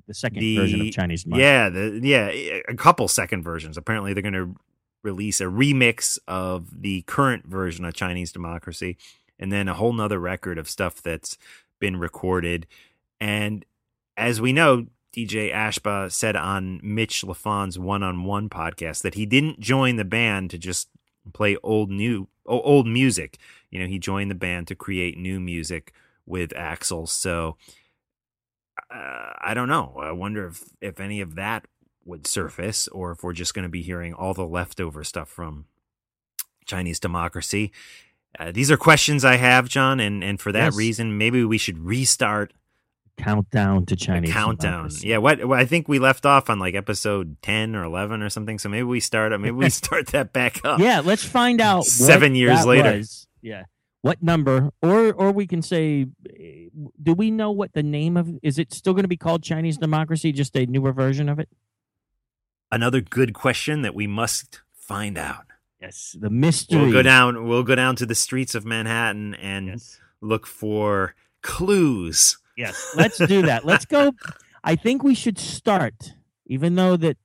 the second
the
version of Chinese. Democracy.
Yeah, the yeah, a couple second versions. Apparently, they're going to release a remix of the current version of Chinese Democracy, and then a whole nother record of stuff that's been recorded. And as we know, DJ Ashba said on Mitch Lafon's one-on-one podcast that he didn't join the band to just play old new old music. You know, he joined the band to create new music with Axl. So uh, I don't know. I wonder if if any of that would surface, or if we're just going to be hearing all the leftover stuff from Chinese democracy. Uh, these are questions I have, John, and and for that
Yes.
reason, maybe we should restart
countdown to Chinese.
countdown.
Democracy.
Yeah, what I think we left off on like episode ten or eleven or something. So maybe we start. Maybe we (laughs) start that back up.
Yeah, let's find out.
Seven years later.
was. Yeah, what number? Or or we can say, do we know what the name of? Is it still going to be called Chinese Democracy? Just a newer version of it?
Another good question that we must find out.
Yes, the mystery.
We'll go down. We'll go down to the streets of Manhattan and
Yes,
look for clues.
yes. Let's do that. Let's go. I think we should start, even though that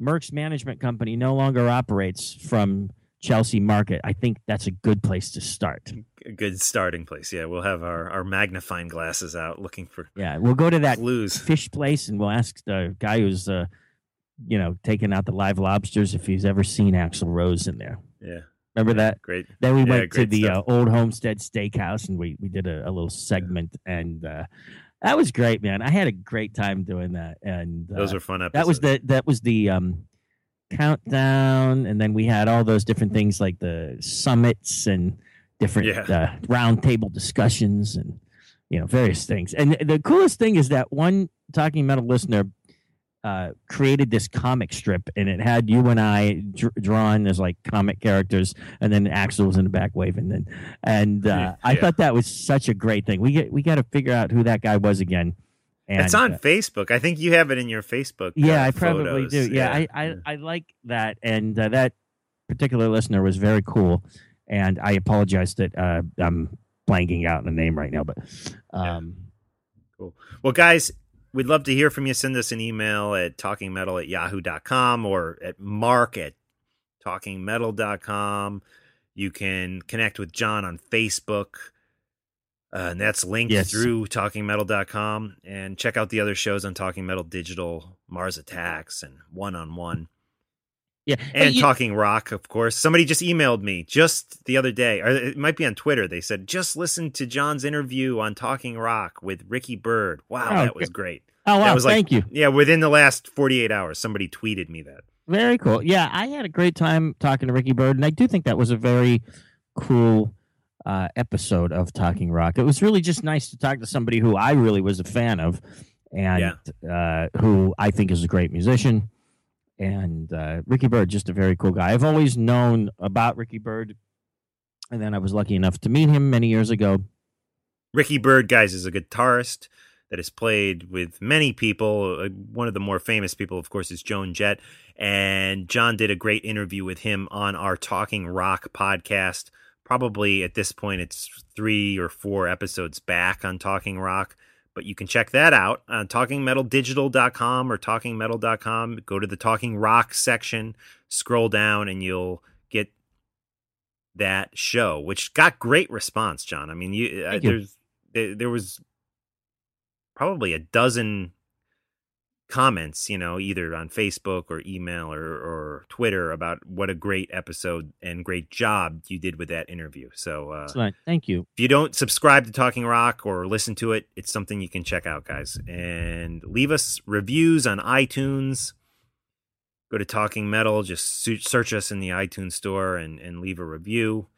Merck's management company no longer operates from Chelsea Market. I think that's a good place to start.
A good starting place. Yeah, we'll have our, our magnifying glasses out looking for
Yeah, we'll go to that
clues.
fish place and we'll ask the guy who's uh you know taking out the live lobsters if he's ever seen Axl Rose in there.
Yeah,
Remember that?
great.
Then we
Yeah,
went to the uh, old Homestead Steakhouse and we we did a, a little segment and uh that was great, man. I had a great time doing that and uh,
Those are fun episodes.
that was the that was the um countdown and then we had all those different things like the summits and different
Yeah.
uh, round table discussions and you know various things. And the coolest thing is that one talking metal listener uh, created this comic strip and it had you and I dr- drawn as like comic characters and then Axl was in the back waving and then. And uh, I thought that was such a great thing. We get we got to figure out who that guy was again and
it's on
uh,
Facebook. I think you have it in your Facebook.
yeah,
uh,
I probably
photos.
do. Yeah, I, I, I like that, and uh, that particular listener was very cool. And I apologize that uh, I'm blanking out the name right now, but um,
Well, guys, we'd love to hear from you. Send us an email at talkingmetal at yahoo.com or at mark at talkingmetal.com. You can connect with John on Facebook. Uh, and that's linked
Yes.
through talkingmetal.com. And check out the other shows on Talking Metal Digital, Mars Attacks, and One on One.
yeah,
And
you-
Talking Rock, of course. Somebody just emailed me just the other day, or it might be on Twitter. They said, just listen to John's interview on Talking Rock with Ricky Byrd. Wow,
Oh,
that was great.
oh
that
wow,
was like-
thank you,
Yeah, within the last 48 hours, somebody tweeted me that.
very cool. Yeah, I had a great time talking to Ricky Byrd, and I do think that was a very cool uh, episode of Talking Rock. It was really just nice to talk to somebody who I really was a fan of, and uh, who I think is a great musician. And uh, Ricky Byrd, just a very cool guy. I've always known about Ricky Byrd, and then I was lucky enough to meet him many years ago.
Ricky Byrd, guys, is a guitarist that has played with many people. Uh, One of the more famous people, of course, is Joan Jett. And John did a great interview with him on our Talking Rock podcast. Probably at this point, it's three or four episodes back on Talking Rock. But you can check that out on talkingmetaldigital.com or talkingmetal.com. Go to the Talking Rock section, scroll down, and you'll get that show, which got great response, John. I mean, you, uh,
you.
there's there, there was probably a dozen comments, you know, either on Facebook or email or, or Twitter about what a great episode and great job you did with that interview. So uh,
Excellent. Thank you.
if you don't subscribe to Talking Rock or listen to it, it's something you can check out, guys. And leave us reviews on iTunes. Go to Talking Metal, just search us in the iTunes store and, and leave a review.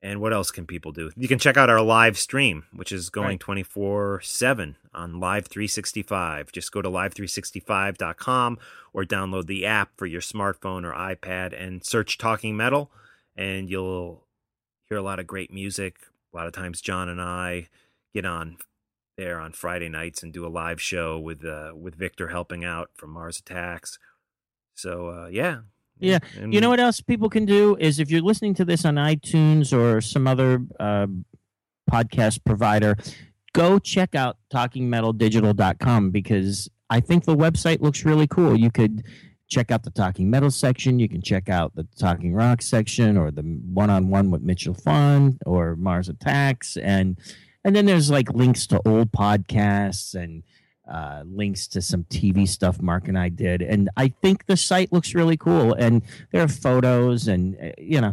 And what else can people do? You can check out our live stream, which is going
Right.
24 7 on Live 365. Just go to live365.com or download the app for your smartphone or iPad and search Talking Metal, and you'll hear a lot of great music. A lot of times, John and I get on there on Friday nights and do a live show with uh, with Victor helping out from Mars Attacks. So, uh, yeah.
Yeah.
And-
You know what else people can do is if you're listening to this on iTunes or some other uh, podcast provider, go check out talkingmetaldigital.com because I think the website looks really cool. You could check out the Talking Metal section, you can check out the Talking Rock section or the one-on-one with Mitch Lafon or Mars Attacks and and then there's like links to old podcasts and uh, links to some TV stuff Mark and I did. And I think the site looks really cool. And there are photos, and, uh, you know,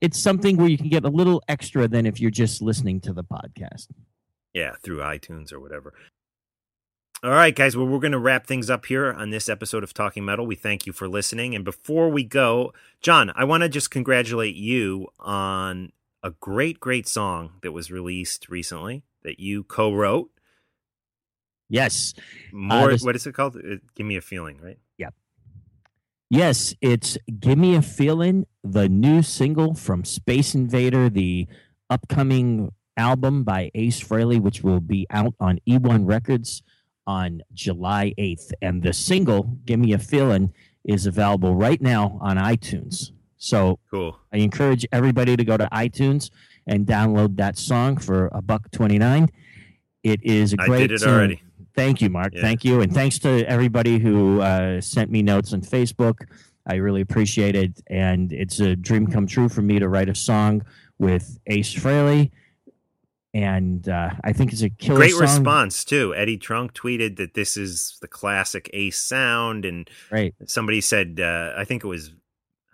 it's something where you can get a little extra than if you're just listening to the podcast.
Yeah, through iTunes or whatever. All right, guys. Well, we're going to wrap things up here on this episode of Talking Metal. We thank you for listening. And before we go, John, I want to just congratulate you on a great, great song that was released recently that you co wrote.
Yes.
More,
this-
what is it called? Uh, Give me a feeling, right? Yeah.
Yes, it's Give Me a Feeling, the new single from Space Invader, the upcoming album by Ace Frehley, which will be out on E1 Records on July 8th. And the single, Give Me a Feeling, is available right now on iTunes. So
Cool.
I encourage everybody to go to iTunes and download that song for a buck 29. It is a great
did it
tune.
already.
Thank you, Mark.
Yeah.
Thank you. And thanks to everybody who uh, sent me notes on Facebook. I really appreciate it. And it's a dream come true for me to write a song with Ace Frehley. And uh, I think it's a killer
Great
song.
response, too. Eddie Trunk tweeted that this is the classic Ace sound. And
Right.
somebody said, uh, I think it was,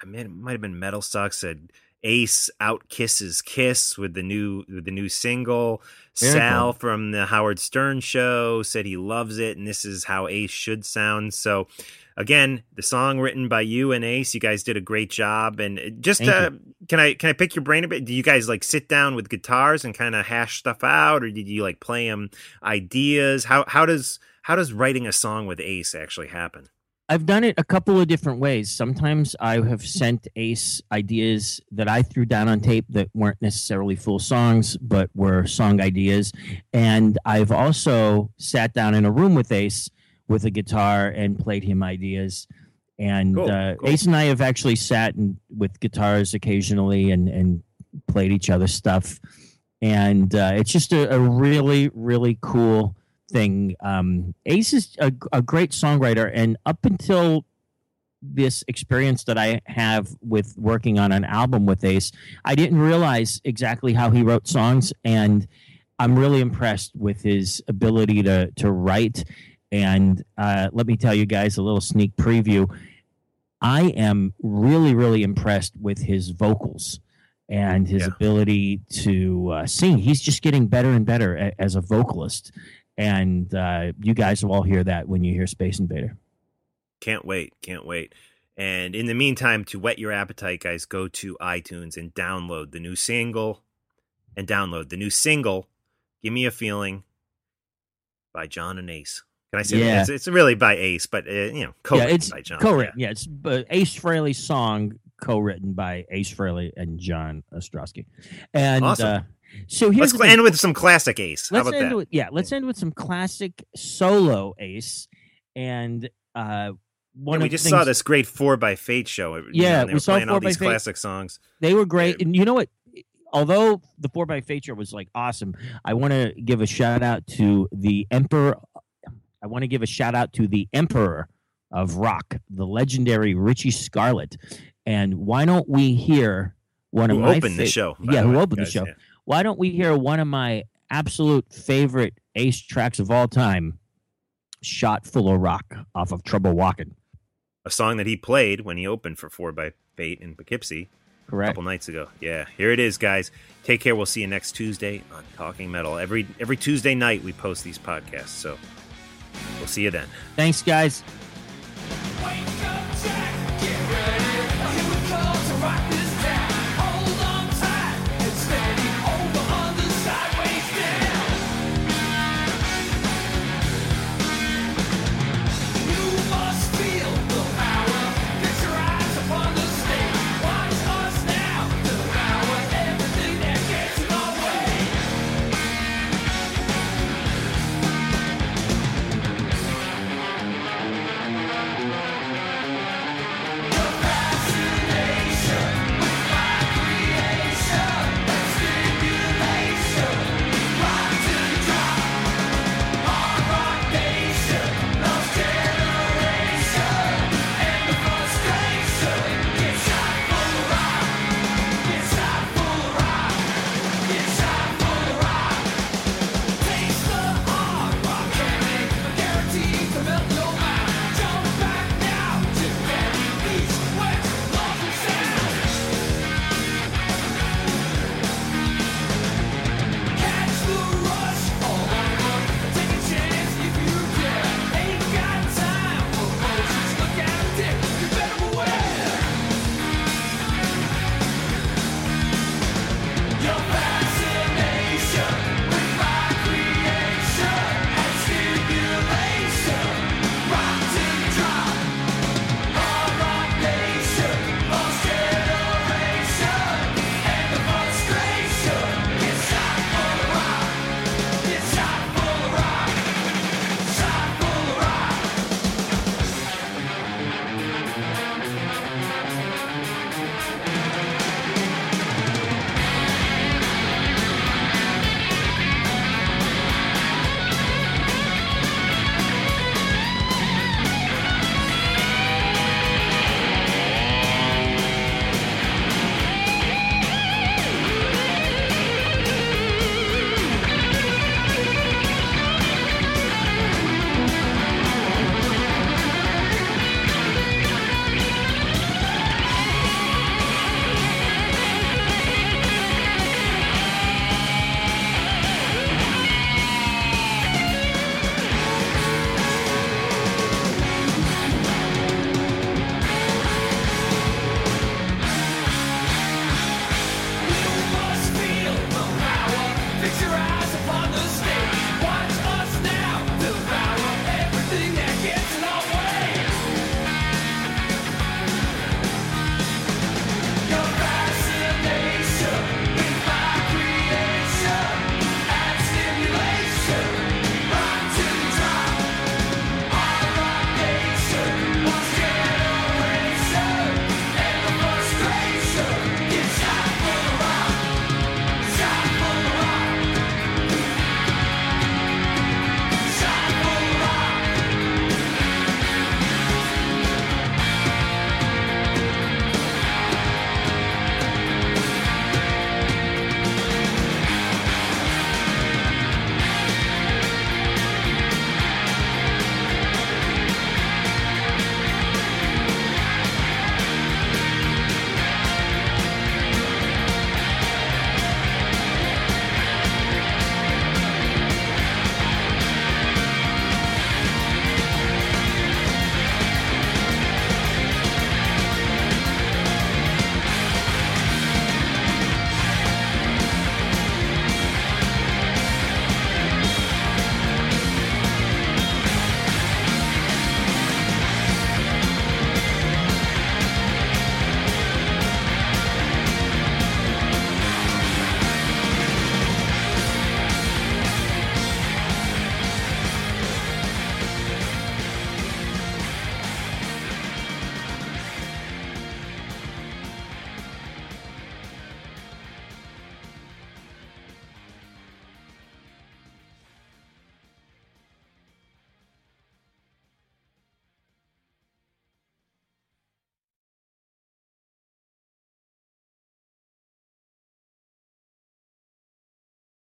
I mean, it might have been Metal Stock said Ace out kisses Kiss with the new with the new single.
Very
Sal
cool.
from the Howard Stern show said he loves it, and this is how Ace should sound. So. Again, the song written by you and Ace, you guys did a great job. And just uh, can I can I pick your brain a bit? Do you guys like sit down with guitars and kind of hash stuff out, or did you like play them ideas? How how does how does writing a song with Ace actually happen?
I've done it a couple of different ways. Sometimes I have sent Ace ideas that I threw down on tape that weren't necessarily full songs, but were song ideas. And I've also sat down in a room with Ace with a guitar and played him ideas. And
Cool,
uh,
cool.
Ace and I have actually sat in, with guitars occasionally and, and played each other stuff. And uh, it's just a, a really, really cool thing. Um, Ace is a, a great songwriter, and up until this experience that I have with working on an album with Ace, I didn't realize exactly how he wrote songs, and I'm really impressed with his ability to to write. And uh, let me tell you guys a little sneak preview. I am really, really impressed with his vocals and his
Yeah.
ability to uh, sing. He's just getting better and better a- as a vocalist. And uh, you guys will all hear that when you hear Space Invader.
Can't wait. Can't wait. And in the meantime, to whet your appetite, guys, go to iTunes and download the new single and download the new single, Give Me a Feeling by John and Ace. Can I say
Yeah.
that? It's, it's really by Ace, but, uh, you know, co
yeah, it's
by John.
co-written. Yeah, it's uh, Ace Frehley's song co-written by Ace Frehley and John Ostrowski. And
Awesome.
uh, so here's
Let's end with some classic Ace.
Let's
about
end
that?
with yeah let's end with some classic solo ace and uh one
we just
things,
saw this great Four by Fate show.
Yeah, we
were
saw
playing all
by
these
Fate.
classic songs.
they were great
Yeah.
and you know what although the 4 by fate show was like awesome i want to give a shout out to the emperor i want to give a shout out to the emperor of rock the legendary richie scarlet and why don't we hear one
Who
of my
opened the show?
yeah who
way,
opened
guys,
the show
yeah.
Why don't we hear one of my absolute favorite ace tracks of all time shot full of rock off of trouble walking
A song that he played when he opened for Four by Fate in Poughkeepsie. a couple nights ago. Yeah, here it is, guys. Take care. We'll see you next Tuesday on Talking Metal. Every every Tuesday night we post these podcasts, so we'll see you then.
thanks guys
Wake up, Jack!